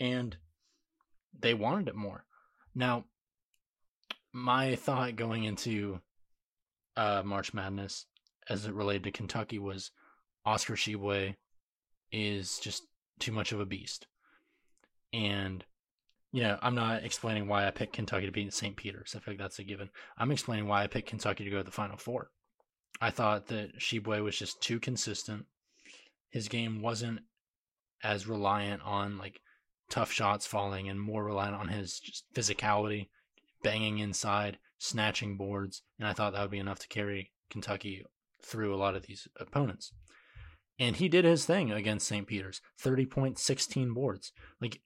And they wanted it more. Now, my thought going into uh, March Madness as it related to Kentucky was Oscar Tshiebwe is just too much of a beast. And, you know, I'm not explaining why I picked Kentucky to beat St. Peter's. I feel like that's a given. I'm explaining why I picked Kentucky to go to the Final Four. I thought that Tshiebwe was just too consistent. His game wasn't as reliant on like tough shots falling and more reliant on his just physicality, banging inside, snatching boards, and I thought that would be enough to carry Kentucky through a lot of these opponents. And he did his thing against St. Peter's 30 points, 16 boards. Like,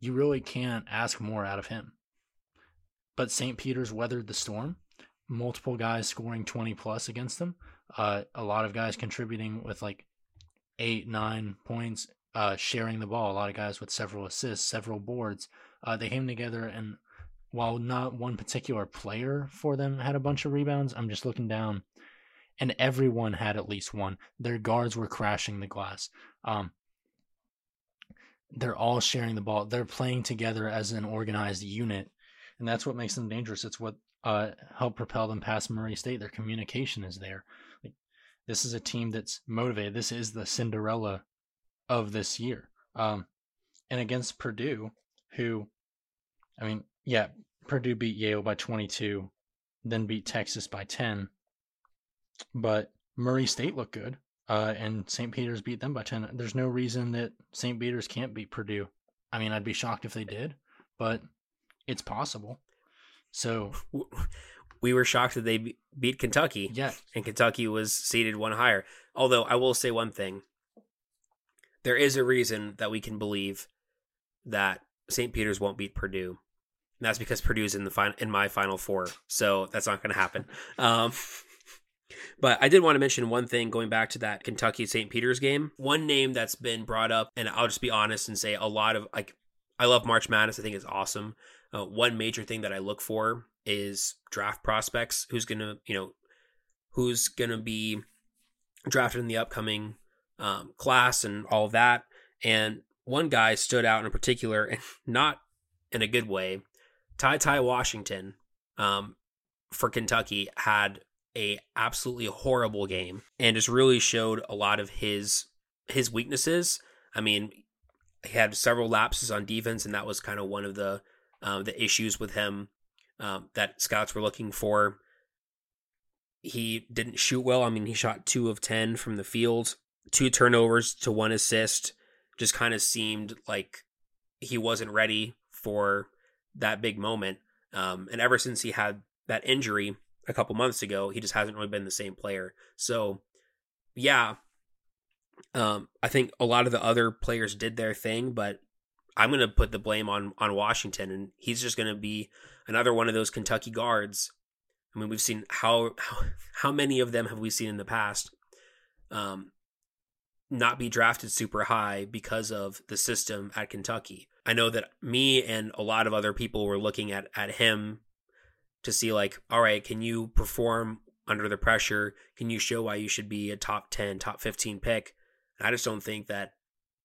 you really can't ask more out of him. But St. Peter's weathered the storm. Multiple guys scoring 20 plus against them. Uh, a lot of guys contributing with like eight, nine points, uh, sharing the ball. A lot of guys with several assists, several boards. Uh, they came together, and while not one particular player for them had a bunch of rebounds, I'm just looking down, and everyone had at least one. Their guards were crashing the glass. Um, they're all sharing the ball. They're playing together as an organized unit, and that's what makes them dangerous. It's what uh, helped propel them past Murray State. Their communication is there. Like, this is a team that's motivated. This is the Cinderella of this year. Um, and against Purdue, who, I mean, yeah, Purdue beat Yale by 22, then beat Texas by 10. But Murray State looked good, uh, and St. Peter's beat them by 10. There's no reason that St. Peter's can't beat Purdue. I mean, I'd be shocked if they did, but it's possible. So we were shocked that they beat Kentucky. Yeah. And Kentucky was seated one higher. Although I will say one thing. There is a reason that we can believe that St. Peter's won't beat Purdue. And that's because Purdue's in the final in my final four. So that's not going to happen. Um, but I did want to mention one thing going back to that Kentucky St. Peter's game. One name that's been brought up, and I'll just be honest and say a lot of like I love March Madness. I think it's awesome. Uh, one major thing that I look for is draft prospects. Who's gonna, you know, who's gonna be drafted in the upcoming um, class and all that. And one guy stood out in particular, and not in a good way. Ty Ty Washington um, for Kentucky had a absolutely horrible game and just really showed a lot of his his weaknesses. I mean, he had several lapses on defense, and that was kind of one of the uh, the issues with him um, that scouts were looking for. He didn't shoot well. I mean, he shot two of ten from the field, two turnovers to one assist. Just kind of seemed like he wasn't ready for that big moment. Um, and ever since he had that injury a couple months ago, he just hasn't really been the same player. So, yeah, um, I think a lot of the other players did their thing, but I'm going to put the blame on on Washington, and he's just going to be another one of those Kentucky guards. I mean, we've seen how how how many of them have we seen in the past, um, not be drafted super high because of the system at Kentucky. I know that me and a lot of other people were looking at at him to see like, all right, can you perform under the pressure? Can you show why you should be a top 10, top 15 pick? I just don't think that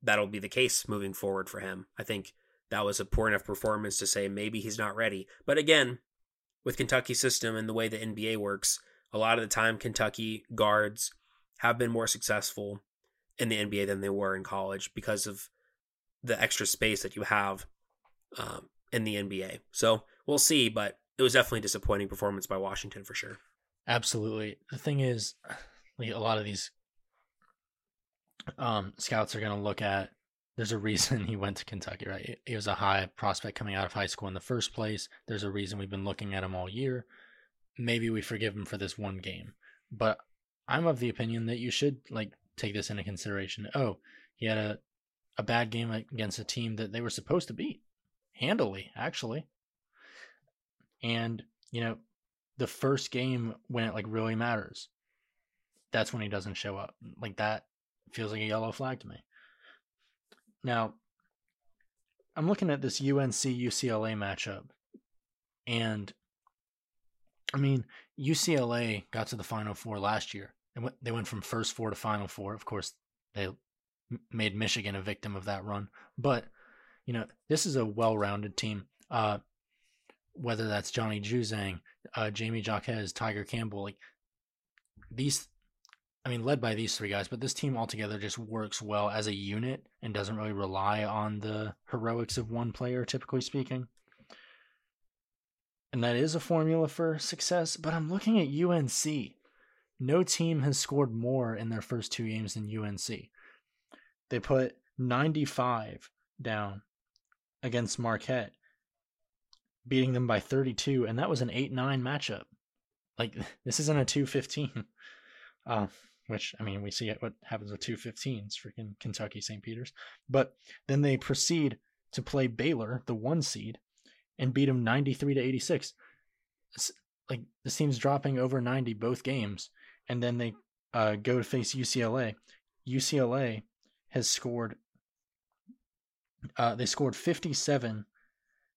that'll be the case moving forward for him. I think that was a poor enough performance to say maybe he's not ready. But again, with Kentucky system and the way the NBA works, a lot of the time Kentucky guards have been more successful in the NBA than they were in college because of the extra space that you have um, in the NBA. So we'll see, but it was definitely a disappointing performance by Washington for sure. Absolutely. The thing is, a lot of these um, scouts are going to look at. There's a reason he went to Kentucky, right? He was a high prospect coming out of high school in the first place. There's a reason we've been looking at him all year. Maybe we forgive him for this one game, but I'm of the opinion that you should like take this into consideration. Oh, he had a a bad game against a team that they were supposed to beat handily, actually. And you know, the first game when it like really matters, that's when he doesn't show up. Like that feels like a yellow flag to me. Now, I'm looking at this UNC UCLA matchup, and I mean, UCLA got to the Final Four last year. They went, they went from first four to Final Four. Of course, they made Michigan a victim of that run. But, you know, this is a well rounded team. Uh, whether that's Johnny Juzang, uh, Jaime Jaquez, Tiger Campbell, like these I mean, led by these three guys, but this team altogether just works well as a unit and doesn't really rely on the heroics of one player, typically speaking. And that is a formula for success, but I'm looking at UNC. No team has scored more in their first two games than UNC. They put 95 down against Marquette, beating them by 32, and that was an 8 9 matchup. Like, this isn't a 215. Uh, which I mean, we see what happens with 215s, freaking Kentucky St. Peter's. But then they proceed to play Baylor, the one seed, and beat them 93 to 86. It's like this team's dropping over 90 both games, and then they uh, go to face UCLA. UCLA has scored. Uh, they scored 57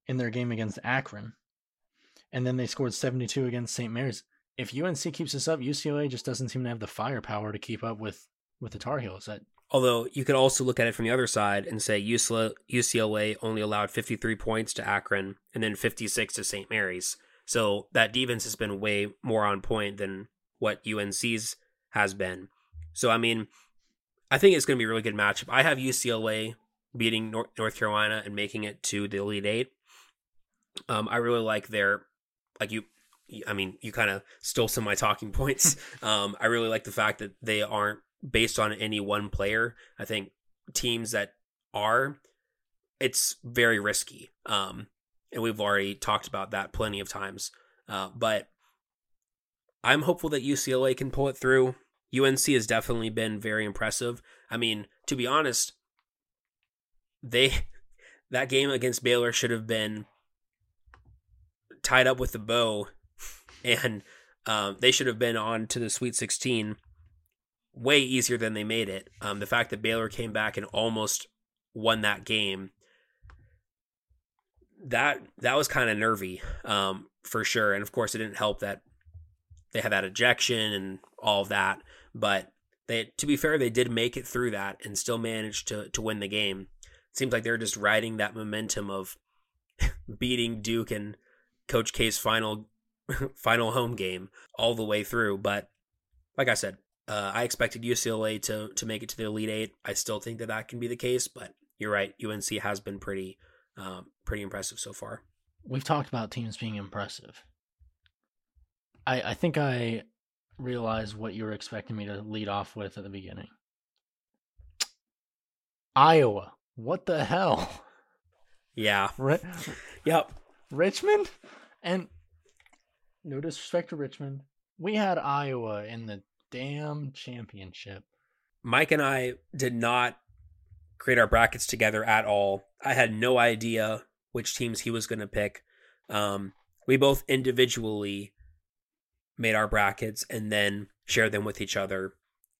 in their game against Akron, and then they scored 72 against St. Mary's if UNC keeps this up, UCLA just doesn't seem to have the firepower to keep up with with the Tar Heels. That although you could also look at it from the other side and say UCLA only allowed 53 points to Akron and then 56 to St. Mary's. So that defense has been way more on point than what UNC's has been. So I mean, I think it's going to be a really good matchup. I have UCLA beating North Carolina and making it to the Elite Eight. Um, I really like their like you I mean, you kind of stole some of my talking points. um, I really like the fact that they aren't based on any one player. I think teams that are, it's very risky. Um, and we've already talked about that plenty of times. Uh, but I'm hopeful that UCLA can pull it through. UNC has definitely been very impressive. I mean, to be honest, they that game against Baylor should have been tied up with the bow and um, they should have been on to the Sweet 16 way easier than they made it. Um, the fact that Baylor came back and almost won that game, that that was kind of nervy um, for sure. And of course, it didn't help that they had that ejection and all of that. But they, to be fair, they did make it through that and still managed to to win the game. Seems like they're just riding that momentum of beating Duke and Coach K's final final home game all the way through. But like I said, uh, I expected UCLA to to make it to the Elite Eight. I still think that that can be the case, but you're right. UNC has been pretty um, pretty impressive so far. We've talked about teams being impressive. I I think I realized what you were expecting me to lead off with at the beginning. Iowa. What the hell? Yeah. Right. yep. Richmond? And no disrespect to Richmond, we had Iowa in the damn championship. Mike and I did not create our brackets together at all. I had no idea which teams he was going to pick. Um, we both individually made our brackets and then shared them with each other.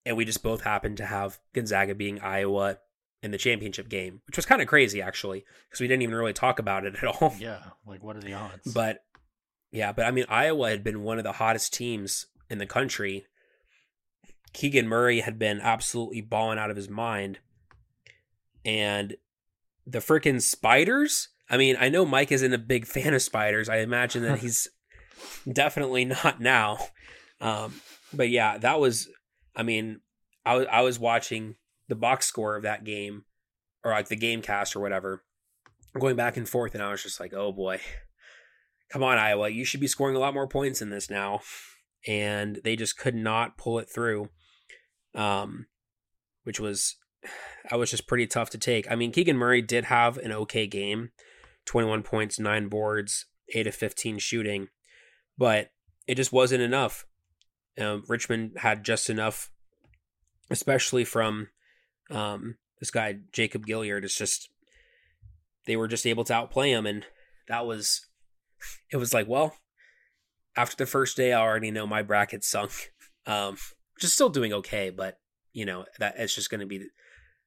And we just both happened to have Gonzaga being Iowa in the championship game, which was kind of crazy actually, because we didn't even really talk about it at all. Yeah, like what are the odds? But yeah, but I mean, Iowa had been one of the hottest teams in the country. Keegan Murray had been absolutely balling out of his mind. And the freaking spiders. I mean, I know Mike isn't a big fan of spiders. I imagine that he's definitely not now. Um, but yeah, that was. I mean, I was I was watching the box score of that game, or like the game cast or whatever, going back and forth, and I was just like, oh boy, come on Iowa, you should be scoring a lot more points in this now, and they just could not pull it through. Um, which was I was just pretty tough to take. I mean, Keegan Murray did have an okay game 21 points, nine boards, 8 of 15 shooting, but it just wasn't enough. Um, Richmond had just enough, especially from um, this guy, Jacob Gilyard is just, they were just able to outplay him. And that was, it was like, well, after the first day, I already know my bracket sunk. Um, just still doing okay, but you know that it's just going to be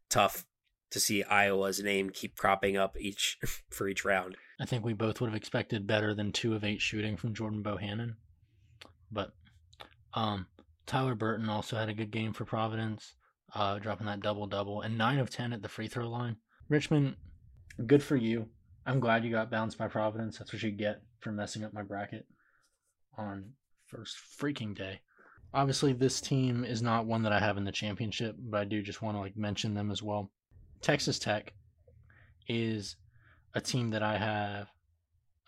tough to see Iowa's name keep cropping up each for each round. I think we both would have expected better than two of eight shooting from Jordan Bohannon. But um, Tyler Burton also had a good game for Providence, uh, dropping that double double and nine of ten at the free throw line. Richmond, good for you. I'm glad you got bounced by Providence. That's what you get for messing up my bracket on first freaking day obviously this team is not one that I have in the championship, but I do just want to like mention them as well. Texas Tech is a team that I have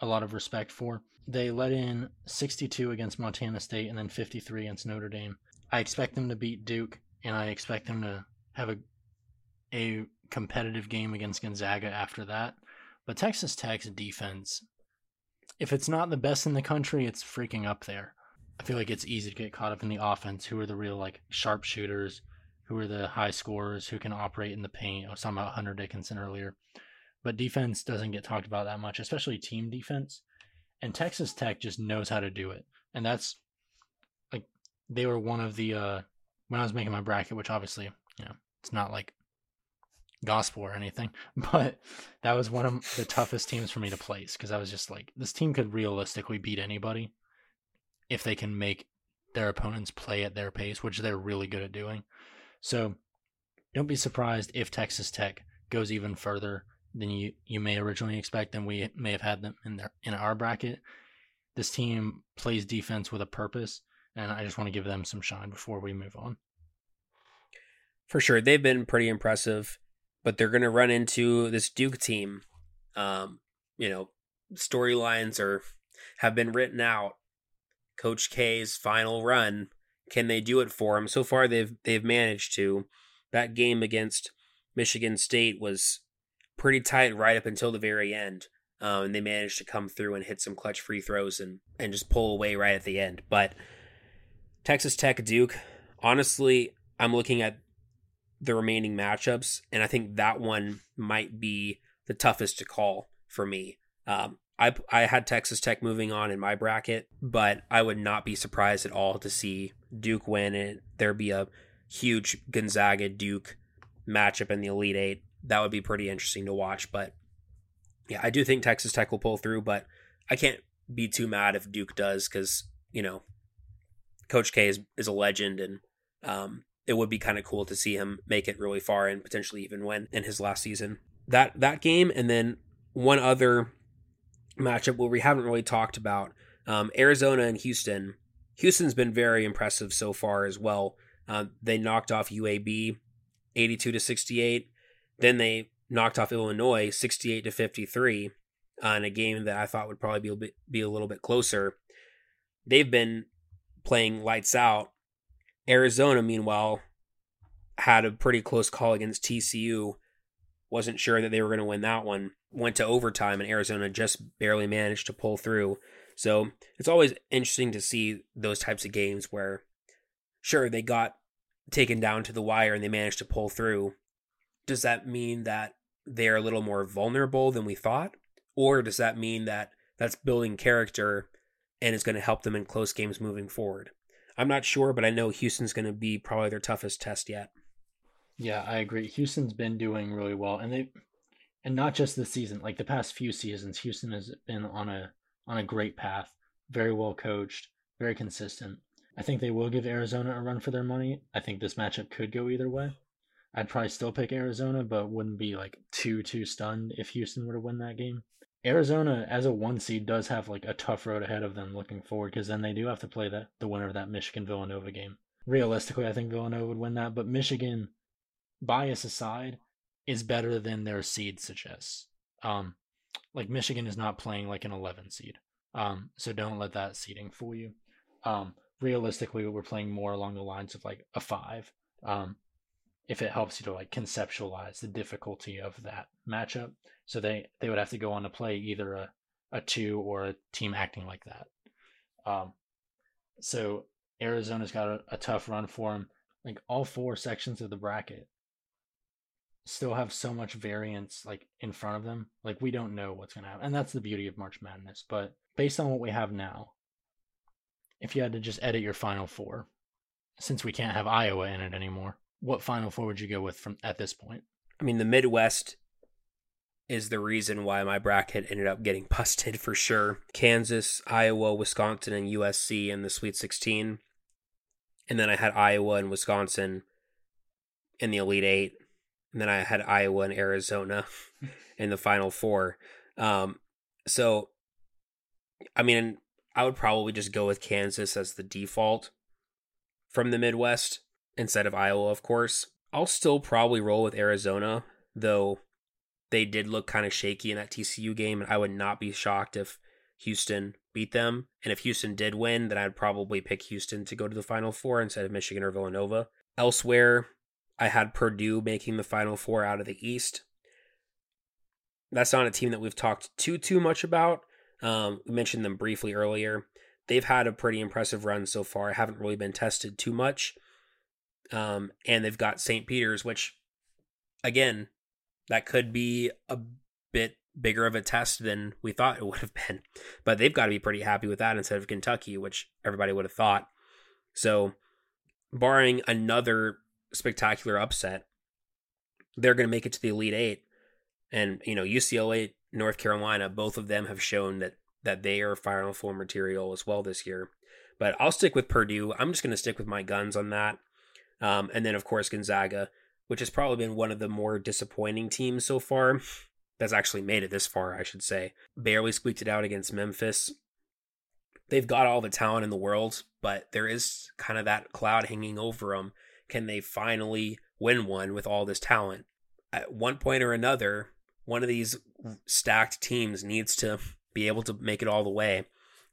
a lot of respect for. They let in 62 against Montana State and then 53 against Notre Dame. I expect them to beat Duke and I expect them to have a a competitive game against Gonzaga after that. But Texas Tech's defense, if it's not the best in the country, it's freaking up there. I feel like it's easy to get caught up in the offense. Who are the real like sharpshooters? Who are the high scorers? Who can operate in the paint? I was talking about Hunter Dickinson earlier, but defense doesn't get talked about that much, especially team defense. And Texas Tech just knows how to do it, and that's like they were one of the uh when I was making my bracket, which obviously you know it's not like gospel or anything, but that was one of the toughest teams for me to place because I was just like, this team could realistically beat anybody if they can make their opponents play at their pace, which they're really good at doing. So don't be surprised if Texas Tech goes even further than you, you may originally expect than we may have had them in their in our bracket. This team plays defense with a purpose, and I just want to give them some shine before we move on. For sure, they've been pretty impressive, but they're going to run into this Duke team. Um, you know, storylines are have been written out Coach K's final run. Can they do it for him? So far, they've they've managed to. That game against Michigan State was pretty tight right up until the very end, um, and they managed to come through and hit some clutch free throws and and just pull away right at the end. But Texas Tech Duke, honestly, I'm looking at the remaining matchups, and I think that one might be the toughest to call for me. Um, I I had Texas Tech moving on in my bracket, but I would not be surprised at all to see Duke win and there be a huge Gonzaga Duke matchup in the Elite Eight. That would be pretty interesting to watch. But yeah, I do think Texas Tech will pull through, but I can't be too mad if Duke does because you know Coach K is is a legend and um, it would be kind of cool to see him make it really far and potentially even win in his last season. That that game and then one other matchup where we haven't really talked about um, Arizona and Houston. Houston's been very impressive so far as well. Uh, they knocked off UAB 82 to 68. Then they knocked off Illinois 68 to 53 uh, in a game that I thought would probably be a, bit, be a little bit closer. They've been playing lights out. Arizona, meanwhile, had a pretty close call against TCU. Wasn't sure that they were going to win that one went to overtime and Arizona just barely managed to pull through. So it's always interesting to see those types of games where, sure, they got taken down to the wire and they managed to pull through. Does that mean that they're a little more vulnerable than we thought? Or does that mean that that's building character and is going to help them in close games moving forward? I'm not sure, but I know Houston's going to be probably their toughest test yet. Yeah, I agree. Houston's been doing really well, and they, and not just this season. Like the past few seasons, Houston has been on a on a great path. Very well coached, very consistent. I think they will give Arizona a run for their money. I think this matchup could go either way. I'd probably still pick Arizona, but wouldn't be like too too stunned if Houston were to win that game. Arizona as a one seed does have like a tough road ahead of them looking forward because then they do have to play that the winner of that Michigan Villanova game. Realistically, I think Villanova would win that, but Michigan, bias aside, is better than their seed suggests. Um, like Michigan is not playing like an 11 seed. Um, so don't let that seeding fool you. Um, realistically, we're playing more along the lines of like a five. Um, if it helps you to like conceptualize the difficulty of that matchup. So they they would have to go on to play either a a two or a team acting like that. Um, so Arizona's got a, a tough run for them. Like all four sections of the bracket still have so much variance like in front of them. Like we don't know what's gonna happen, and that's the beauty of March Madness. But based on what we have now, if you had to just edit your Final Four, since we can't have Iowa in it anymore, what Final Four would you go with from at this point? I mean, the Midwest is the reason why my bracket ended up getting busted for sure. Kansas, Iowa, Wisconsin, and USC in the Sweet 16. And then I had Iowa and Wisconsin in the Elite Eight. And then I had Iowa and Arizona in the Final Four. Um, so, I mean, I would probably just go with Kansas as the default from the Midwest instead of Iowa, of course. I'll still probably roll with Arizona, though they did look kind of shaky in that TCU game, and I would not be shocked if Houston beat them. And if Houston did win, then I'd probably pick Houston to go to the Final Four instead of Michigan or Villanova. Elsewhere, I had Purdue making the Final Four out of the East. That's not a team that we've talked too too much about. Um, we mentioned them briefly earlier. They've had a pretty impressive run so far. Haven't really been tested too much. Um, and they've got St. Peter's, which, again, that could be a bit bigger of a test than we thought it would have been. But they've got to be pretty happy with that instead of Kentucky, which everybody would have thought. So, barring another spectacular upset, they're going to make it to the Elite Eight. And, you know, UCLA, North Carolina, both of them have shown that that they are Final Four material as well this year. But I'll stick with Purdue. I'm just going to stick with my guns on that. Um, and then, of course, Gonzaga, which has probably been one of the more disappointing teams so far. That's actually made it this far, I should say. Barely squeaked it out against Memphis. They've got all the talent in the world, but there is kind of that cloud hanging over them. Can they finally win one with all this talent? At one point or another, one of these stacked teams needs to be able to make it all the way.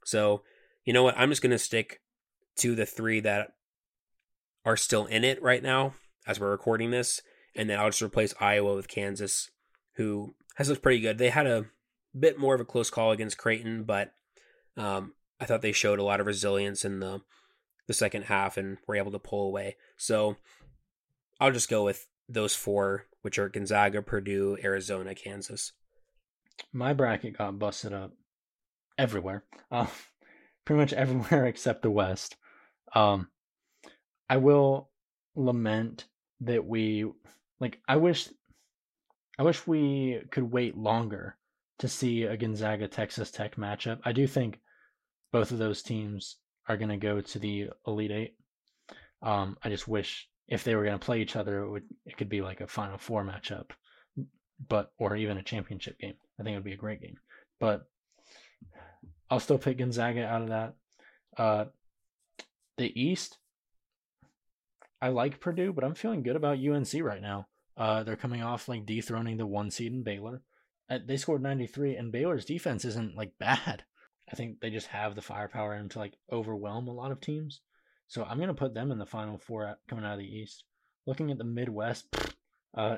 So, you know what? I'm just going to stick to the three that are still in it right now as we're recording this. And then I'll just replace Iowa with Kansas, who has looked pretty good. They had a bit more of a close call against Creighton, but um, I thought they showed a lot of resilience in the the second half and were able to pull away. So I'll just go with those four, which are Gonzaga, Purdue, Arizona, Kansas. My bracket got busted up everywhere, uh, pretty much everywhere except the West. Um, I will lament that we like. I wish, I wish we could wait longer to see a Gonzaga Texas Tech matchup. I do think both of those teams are going to go to the Elite Eight. Um, I just wish if they were going to play each other, it would it could be like a Final Four matchup, but or even a championship game. I think it would be a great game. But I'll still pick Gonzaga out of that. Uh, the East, I like Purdue, but I'm feeling good about UNC right now. Uh, they're coming off like dethroning the one seed in Baylor. Uh, they scored 93, and Baylor's defense isn't like bad. I think they just have the firepower in to like overwhelm a lot of teams. So I'm gonna put them in the final four coming out of the East. Looking at the Midwest, uh,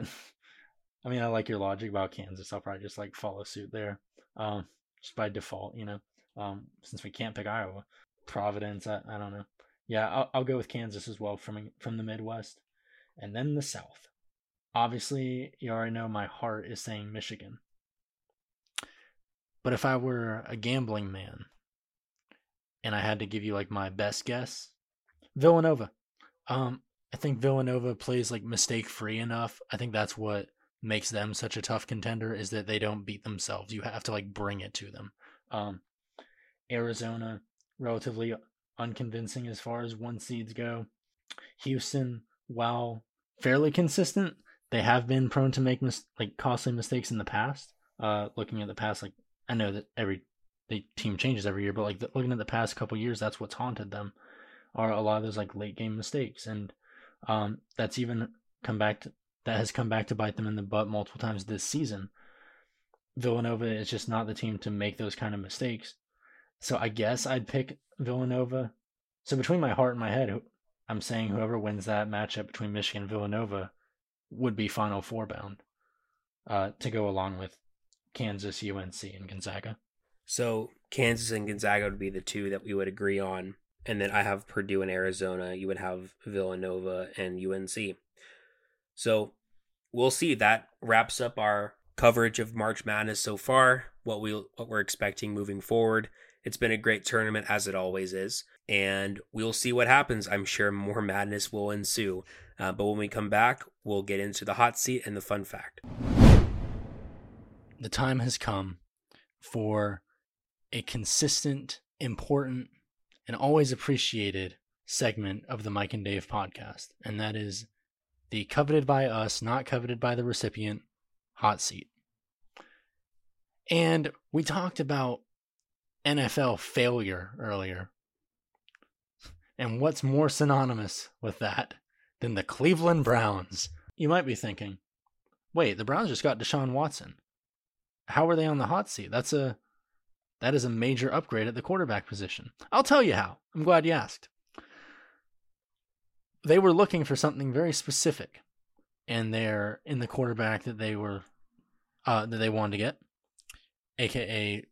I mean I like your logic about Kansas. I'll probably just like follow suit there, um, just by default, you know. Um, since we can't pick Iowa, Providence, I, I don't know. Yeah, I'll, I'll go with Kansas as well from from the Midwest, and then the South. obviously, you already know my heart is saying Michigan. But if I were a gambling man and I had to give you like my best guess, Villanova. Um, I think Villanova plays like mistake free enough. I think that's what makes them such a tough contender is that they don't beat themselves. You have to like bring it to them. Um, Arizona, relatively unconvincing as far as one seeds go. Houston, while fairly consistent, they have been prone to make mis- like costly mistakes in the past. Uh, looking at the past, like I know that every the team changes every year, but like the, looking at the past couple years, that's what's haunted them are a lot of those like late game mistakes, and um, that's even come back to that has come back to bite them in the butt multiple times this season. Villanova is just not the team to make those kind of mistakes. So I guess I'd pick Villanova. So between my heart and my head, I'm saying whoever wins that matchup between Michigan and Villanova would be Final Four bound uh, to go along with Kansas, UNC, and Gonzaga. So Kansas and Gonzaga would be the two that we would agree on. And then I have Purdue and Arizona. You would have Villanova and UNC. So we'll see. That wraps up our coverage of March Madness so far. What we what we're expecting moving forward. It's been a great tournament as it always is, and we'll see what happens. I'm sure more madness will ensue. Uh, but when we come back, we'll get into the hot seat and the fun fact. The time has come for a consistent, important, and always appreciated segment of the Mike and Dave podcast, and that is the coveted by us, not coveted by the recipient, hot seat. And we talked about NFL failure earlier. And what's more synonymous with that than the Cleveland Browns? You might be thinking, wait, the Browns just got Deshaun Watson. How are they on the hot seat? That's a that is a major upgrade at the quarterback position. I'll tell you how. I'm glad you asked. They were looking for something very specific, and they're in the quarterback that they were uh, that they wanted to get, aka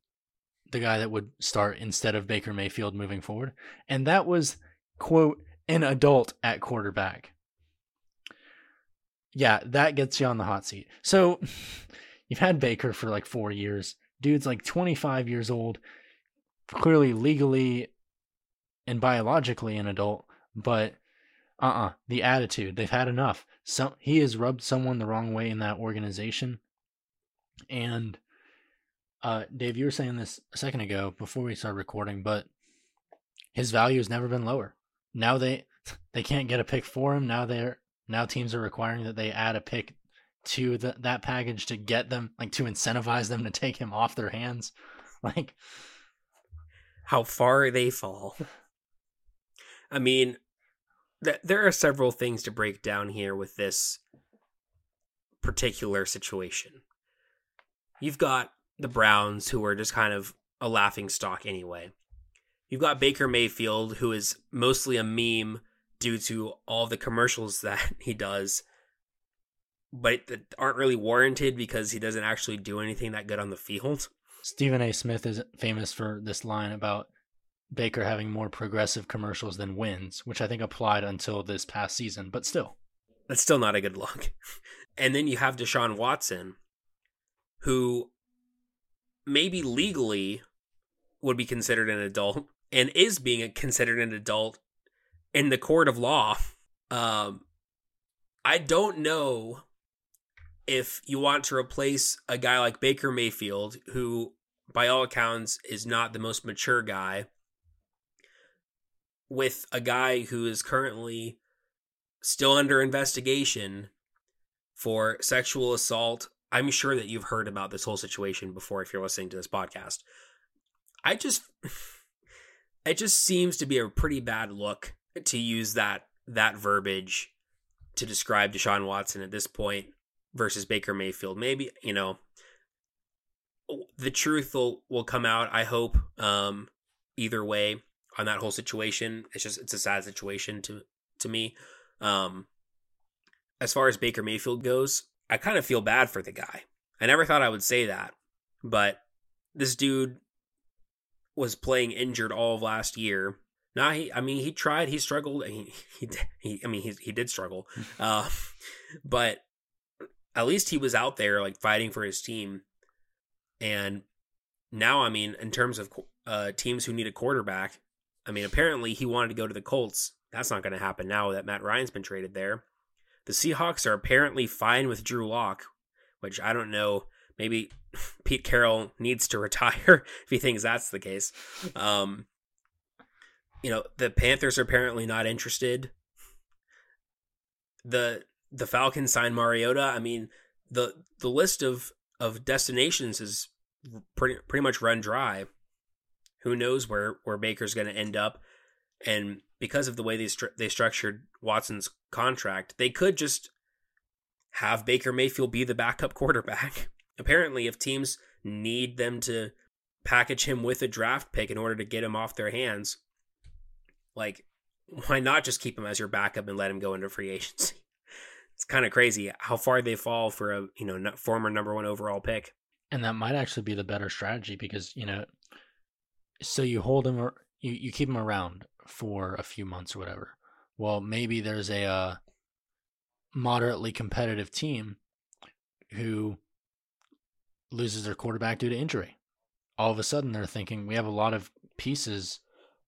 the guy that would start instead of Baker Mayfield moving forward, and that was quote an adult at quarterback. Yeah, that gets you on the hot seat. So you've had Baker for like four years. Dude's like 25 years old, clearly legally and biologically an adult, but uh uh-uh, uh the attitude, they've had enough. So he has rubbed someone the wrong way in that organization. And uh Dave, you were saying this a second ago before we started recording, but his value has never been lower. Now they they can't get a pick for him. Now they're now teams are requiring that they add a pick to the, that package to get them like to incentivize them to take him off their hands like how far they fall i mean th- there are several things to break down here with this particular situation you've got the browns who are just kind of a laughing stock anyway you've got baker mayfield who is mostly a meme due to all the commercials that he does but that aren't really warranted because he doesn't actually do anything that good on the field. Stephen A. Smith is famous for this line about Baker having more progressive commercials than wins, which I think applied until this past season, but still. That's still not a good look. and then you have Deshaun Watson, who maybe legally would be considered an adult and is being considered an adult in the court of law. Um, I don't know if you want to replace a guy like Baker Mayfield, who by all accounts is not the most mature guy, with a guy who is currently still under investigation for sexual assault. I'm sure that you've heard about this whole situation before if you're listening to this podcast. I just it just seems to be a pretty bad look to use that that verbiage to describe Deshaun Watson at this point versus Baker Mayfield. Maybe, you know, the truth will, will come out, I hope, um, either way on that whole situation. It's just, it's a sad situation to, to me. Um, as far as Baker Mayfield goes, I kind of feel bad for the guy. I never thought I would say that, but this dude was playing injured all of last year. Now he, I mean, he tried, he struggled, he, he, he I mean, he, he did struggle, uh, but at least he was out there like fighting for his team. And now, I mean, in terms of uh, teams who need a quarterback, I mean, apparently he wanted to go to the Colts. That's not going to happen now that Matt Ryan's been traded there. The Seahawks are apparently fine with Drew Lock, which I don't know. Maybe Pete Carroll needs to retire if he thinks that's the case. Um, you know, the Panthers are apparently not interested. The the Falcons signed Mariota. I mean, the the list of of destinations is pretty pretty much run dry. Who knows where where Baker's going to end up? And because of the way they stru- they structured Watson's contract, they could just have Baker Mayfield be the backup quarterback. Apparently, if teams need them to package him with a draft pick in order to get him off their hands, like why not just keep him as your backup and let him go into free agency? It's kind of crazy how far they fall for a you know former number one overall pick. And that might actually be the better strategy because you know, so you hold him or you you keep him around for a few months or whatever. Well, maybe there's a uh, moderately competitive team who loses their quarterback due to injury. All of a sudden, they're thinking we have a lot of pieces,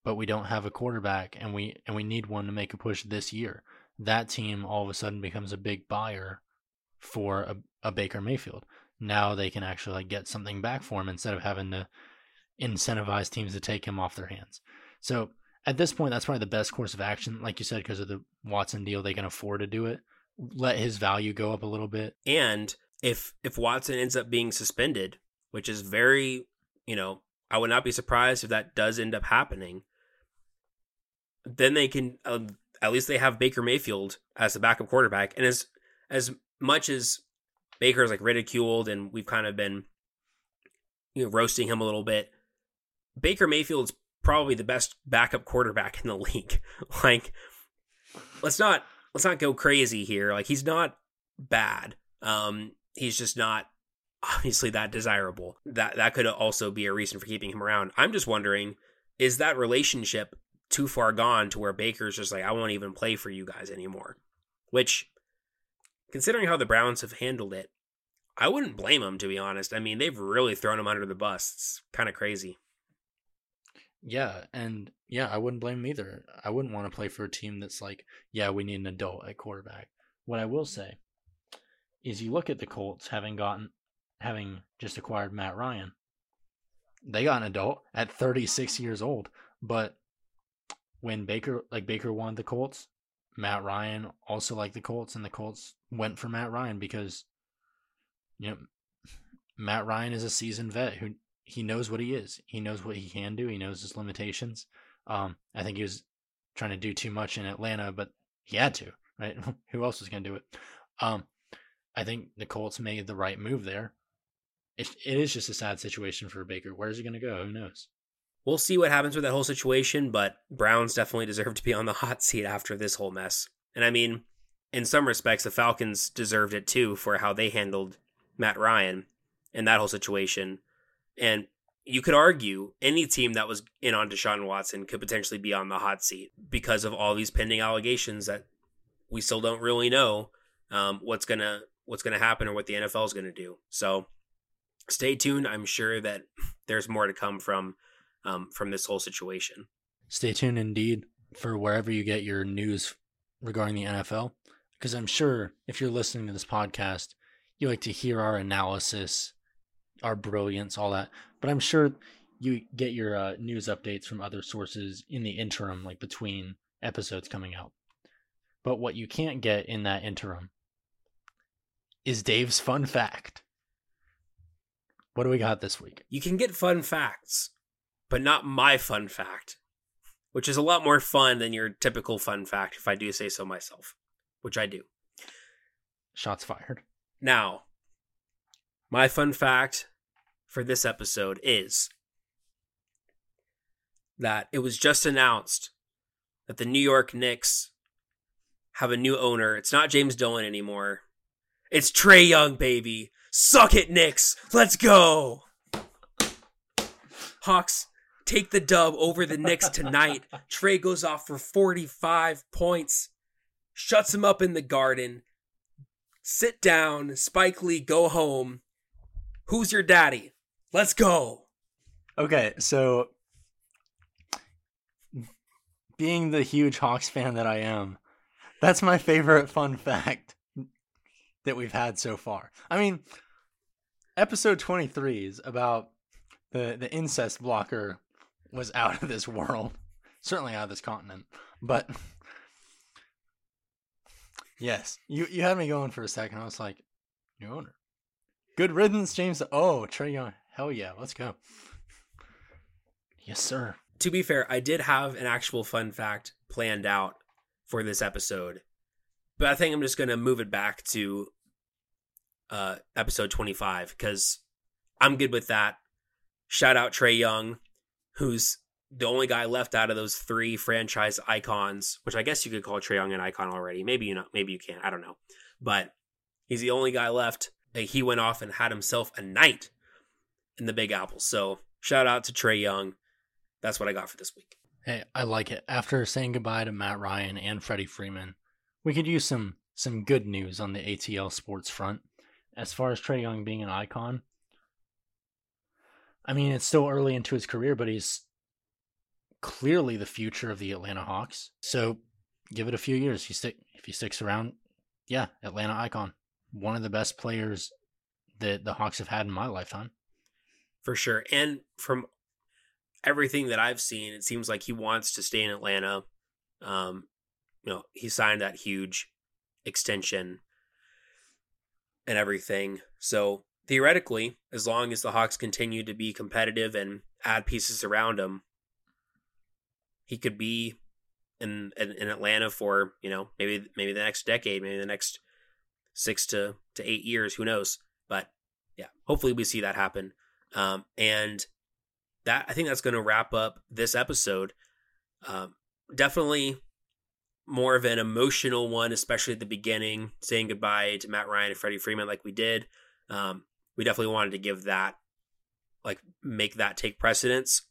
but we don't have a quarterback, and we and we need one to make a push this year. That team all of a sudden becomes a big buyer for a, a Baker Mayfield. Now they can actually like get something back for him instead of having to incentivize teams to take him off their hands. So at this point, that's probably the best course of action. Like you said, because of the Watson deal, they can afford to do it. Let his value go up a little bit. And if if Watson ends up being suspended, which is very, you know, I would not be surprised if that does end up happening. Then they can uh, at least they have Baker Mayfield as the backup quarterback, and as as much as Baker is like ridiculed and we've kind of been you know roasting him a little bit, Baker Mayfield's probably the best backup quarterback in the league. like, let's not let's not go crazy here. Like, he's not bad. Um, he's just not obviously that desirable. That that could also be a reason for keeping him around. I'm just wondering, is that relationship too far gone to where Baker's just like, I won't even play for you guys anymore? Which, considering how the Browns have handled it, I wouldn't blame him to be honest. I mean, they've really thrown him under the bus. It's kind of crazy. Yeah, and yeah, I wouldn't blame him either. I wouldn't want to play for a team that's like, yeah, we need an adult at quarterback. What I will say is you look at the Colts having gotten having just acquired Matt Ryan. They got an adult at 36 years old, but when Baker like Baker wanted the Colts, Matt Ryan also liked the Colts and the Colts went for Matt Ryan because you know Matt Ryan is a seasoned vet who he knows what he is. He knows what he can do. He knows his limitations. Um, I think he was trying to do too much in Atlanta, but he had to, right? Who else was going to do it? Um, I think the Colts made the right move there. It, it is just a sad situation for Baker. Where's he going to go? Who knows? We'll see what happens with that whole situation, but Browns definitely deserve to be on the hot seat after this whole mess. And I mean, in some respects, the Falcons deserved it too for how they handled Matt Ryan in that whole situation. And you could argue any team that was in on Deshaun Watson could potentially be on the hot seat because of all these pending allegations that we still don't really know um, what's gonna what's gonna happen or what the NFL is gonna do. So stay tuned. I'm sure that there's more to come from um, from this whole situation. Stay tuned, indeed, for wherever you get your news regarding the NFL, because I'm sure if you're listening to this podcast, you like to hear our analysis our brilliance, all that. But I'm sure you get your uh, news updates from other sources in the interim, like between episodes coming out. But what you can't get in that interim is Dave's fun fact. What do we got this week? You can get fun facts, but not my fun fact, which is a lot more fun than your typical fun fact, if I do say so myself, which I do. Shots fired. Now, my fun fact for this episode is that it was just announced that the New York Knicks have a new owner. It's not James Dolan anymore. It's Trae Young, baby. Suck it, Knicks. Let's go. Hawks take the dub over the Knicks tonight. Trae goes off for 45 points, shuts him up in the garden, Sit down, Spike Lee, go home. Who's your daddy? Let's go. Okay, so being the huge Hawks fan that I am, that's my favorite fun fact that we've had so far. I mean, episode 23 is about the the incest blocker was out of this world, certainly out of this continent. But yes, you you had me going for a second. I was like, new owner, good riddance, James. Oh, Trae Young, hell yeah, let's go. Yes, sir. To be fair, I did have an actual fun fact planned out for this episode, but I think I'm just gonna move it back to uh, episode 25 because I'm good with that. Shout out Trae Young, who's the only guy left out of those three franchise icons, which I guess you could call Trae Young an icon already. Maybe you know, maybe you can't. I don't know, but he's the only guy left. He went off and had himself a night in the Big Apple. So shout out to Trae Young. That's what I got for this week. Hey, I like it. After saying goodbye to Matt Ryan and Freddie Freeman, we could use some some good news on the ATL sports front. As far as Trae Young being an icon, I mean, it's still early into his career, but he's clearly the future of the Atlanta Hawks. So give it a few years. He stick if he sticks around, yeah, Atlanta icon. One of the best players that the Hawks have had in my lifetime. For sure. And from everything that I've seen, it seems like he wants to stay in Atlanta. Um, you know, he signed that huge extension and everything. So theoretically, as long as the Hawks continue to be competitive and add pieces around him, he could be in, in, in Atlanta for you know maybe maybe the next decade, maybe the next six to to eight years. Who knows? But yeah, hopefully we see that happen. Um, and that I think that's going to wrap up this episode. Um, definitely more of an emotional one, especially at the beginning, saying goodbye to Matt Ryan and Freddie Freeman like we did. Um, we definitely wanted to give that, like, make that take precedence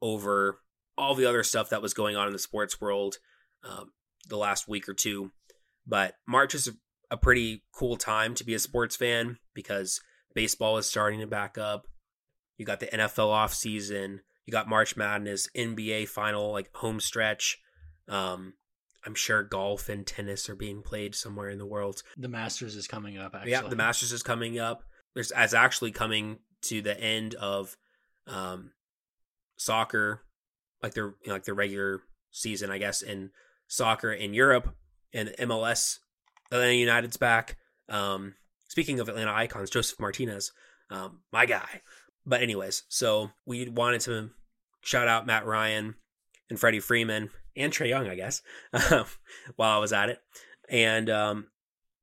over all the other stuff that was going on in the sports world um, the last week or two. But March is a, a pretty cool time to be a sports fan because baseball is starting to back up. You got the NFL off season. You got March Madness, NBA final like home stretch. Um, I'm sure golf and tennis are being played somewhere in the world. The Masters is coming up. Actually. Yeah, the Masters is coming up. There's as actually coming to the end of um, soccer, like their you know, like the regular season, I guess, in soccer in Europe and MLS. Atlanta United's back. Um, speaking of Atlanta icons, Josef Martinez, um, my guy. But anyways, so we wanted to shout out Matt Ryan and Freddie Freeman and Trae Young, I guess, while I was at it. And um,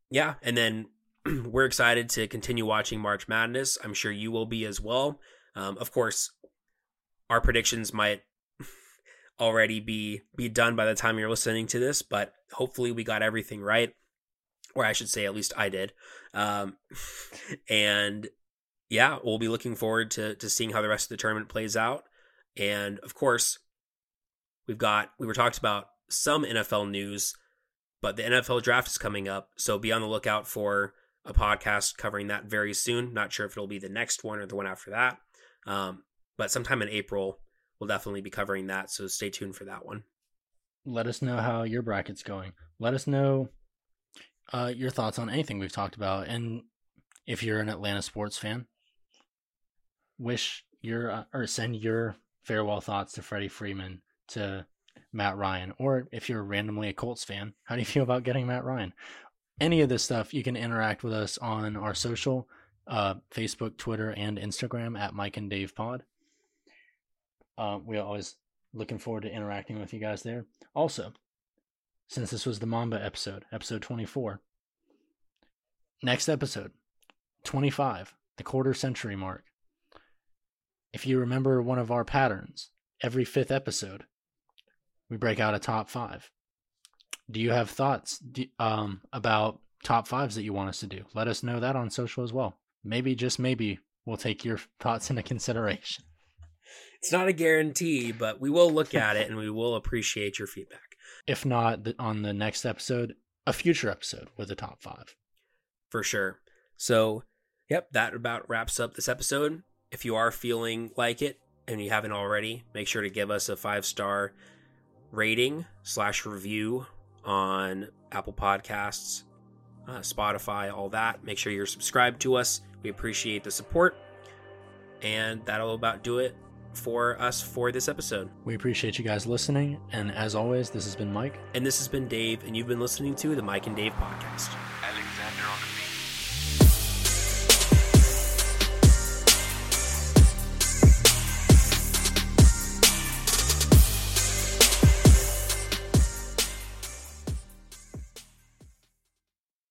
yeah, and then we're excited to continue watching March Madness. I'm sure you will be as well. Um, of course, our predictions might already be be done by the time you're listening to this, but hopefully we got everything right, or I should say, at least I did. Um, and yeah, we'll be looking forward to to seeing how the rest of the tournament plays out. And of course, we've got we were talked about some NFL news, but the NFL draft is coming up, so be on the lookout for a podcast covering that very soon. Not sure if it'll be the next one or the one after that, um, but sometime in April we'll definitely be covering that. So stay tuned for that one. Let us know how your bracket's going. Let us know uh, your thoughts on anything we've talked about, and if you're an Atlanta sports fan, wish your uh, or send your farewell thoughts to Freddie Freeman, to Matt Ryan, or if you're randomly a Colts fan, how do you feel about getting Matt Ryan? Any of this stuff, you can interact with us on our social, uh, Facebook, Twitter, and Instagram at Mike and Dave Pod. Uh, we're always looking forward to interacting with you guys there. Also, since this was the Mamba episode, episode 24, next episode, 25, the quarter century mark. If you remember one of our patterns, every fifth episode, we break out a top five. Do you have thoughts um, about top fives that you want us to do? Let us know that on social as well. Maybe, just maybe, we'll take your thoughts into consideration. It's not a guarantee, but we will look at it and we will appreciate your feedback. If not, on the next episode, a future episode with a top five. for sure. So, yep, that about wraps up this episode. If you are feeling like it and you haven't already, make sure to give us a five star rating slash review on Apple Podcasts, uh, Spotify, all that. Make sure you're subscribed to us. We appreciate the support. And that'll about do it for us for this episode. We appreciate you guys listening. And as always, this has been Mike. And this has been Dave, and you've been listening to the Mike and Dave podcast.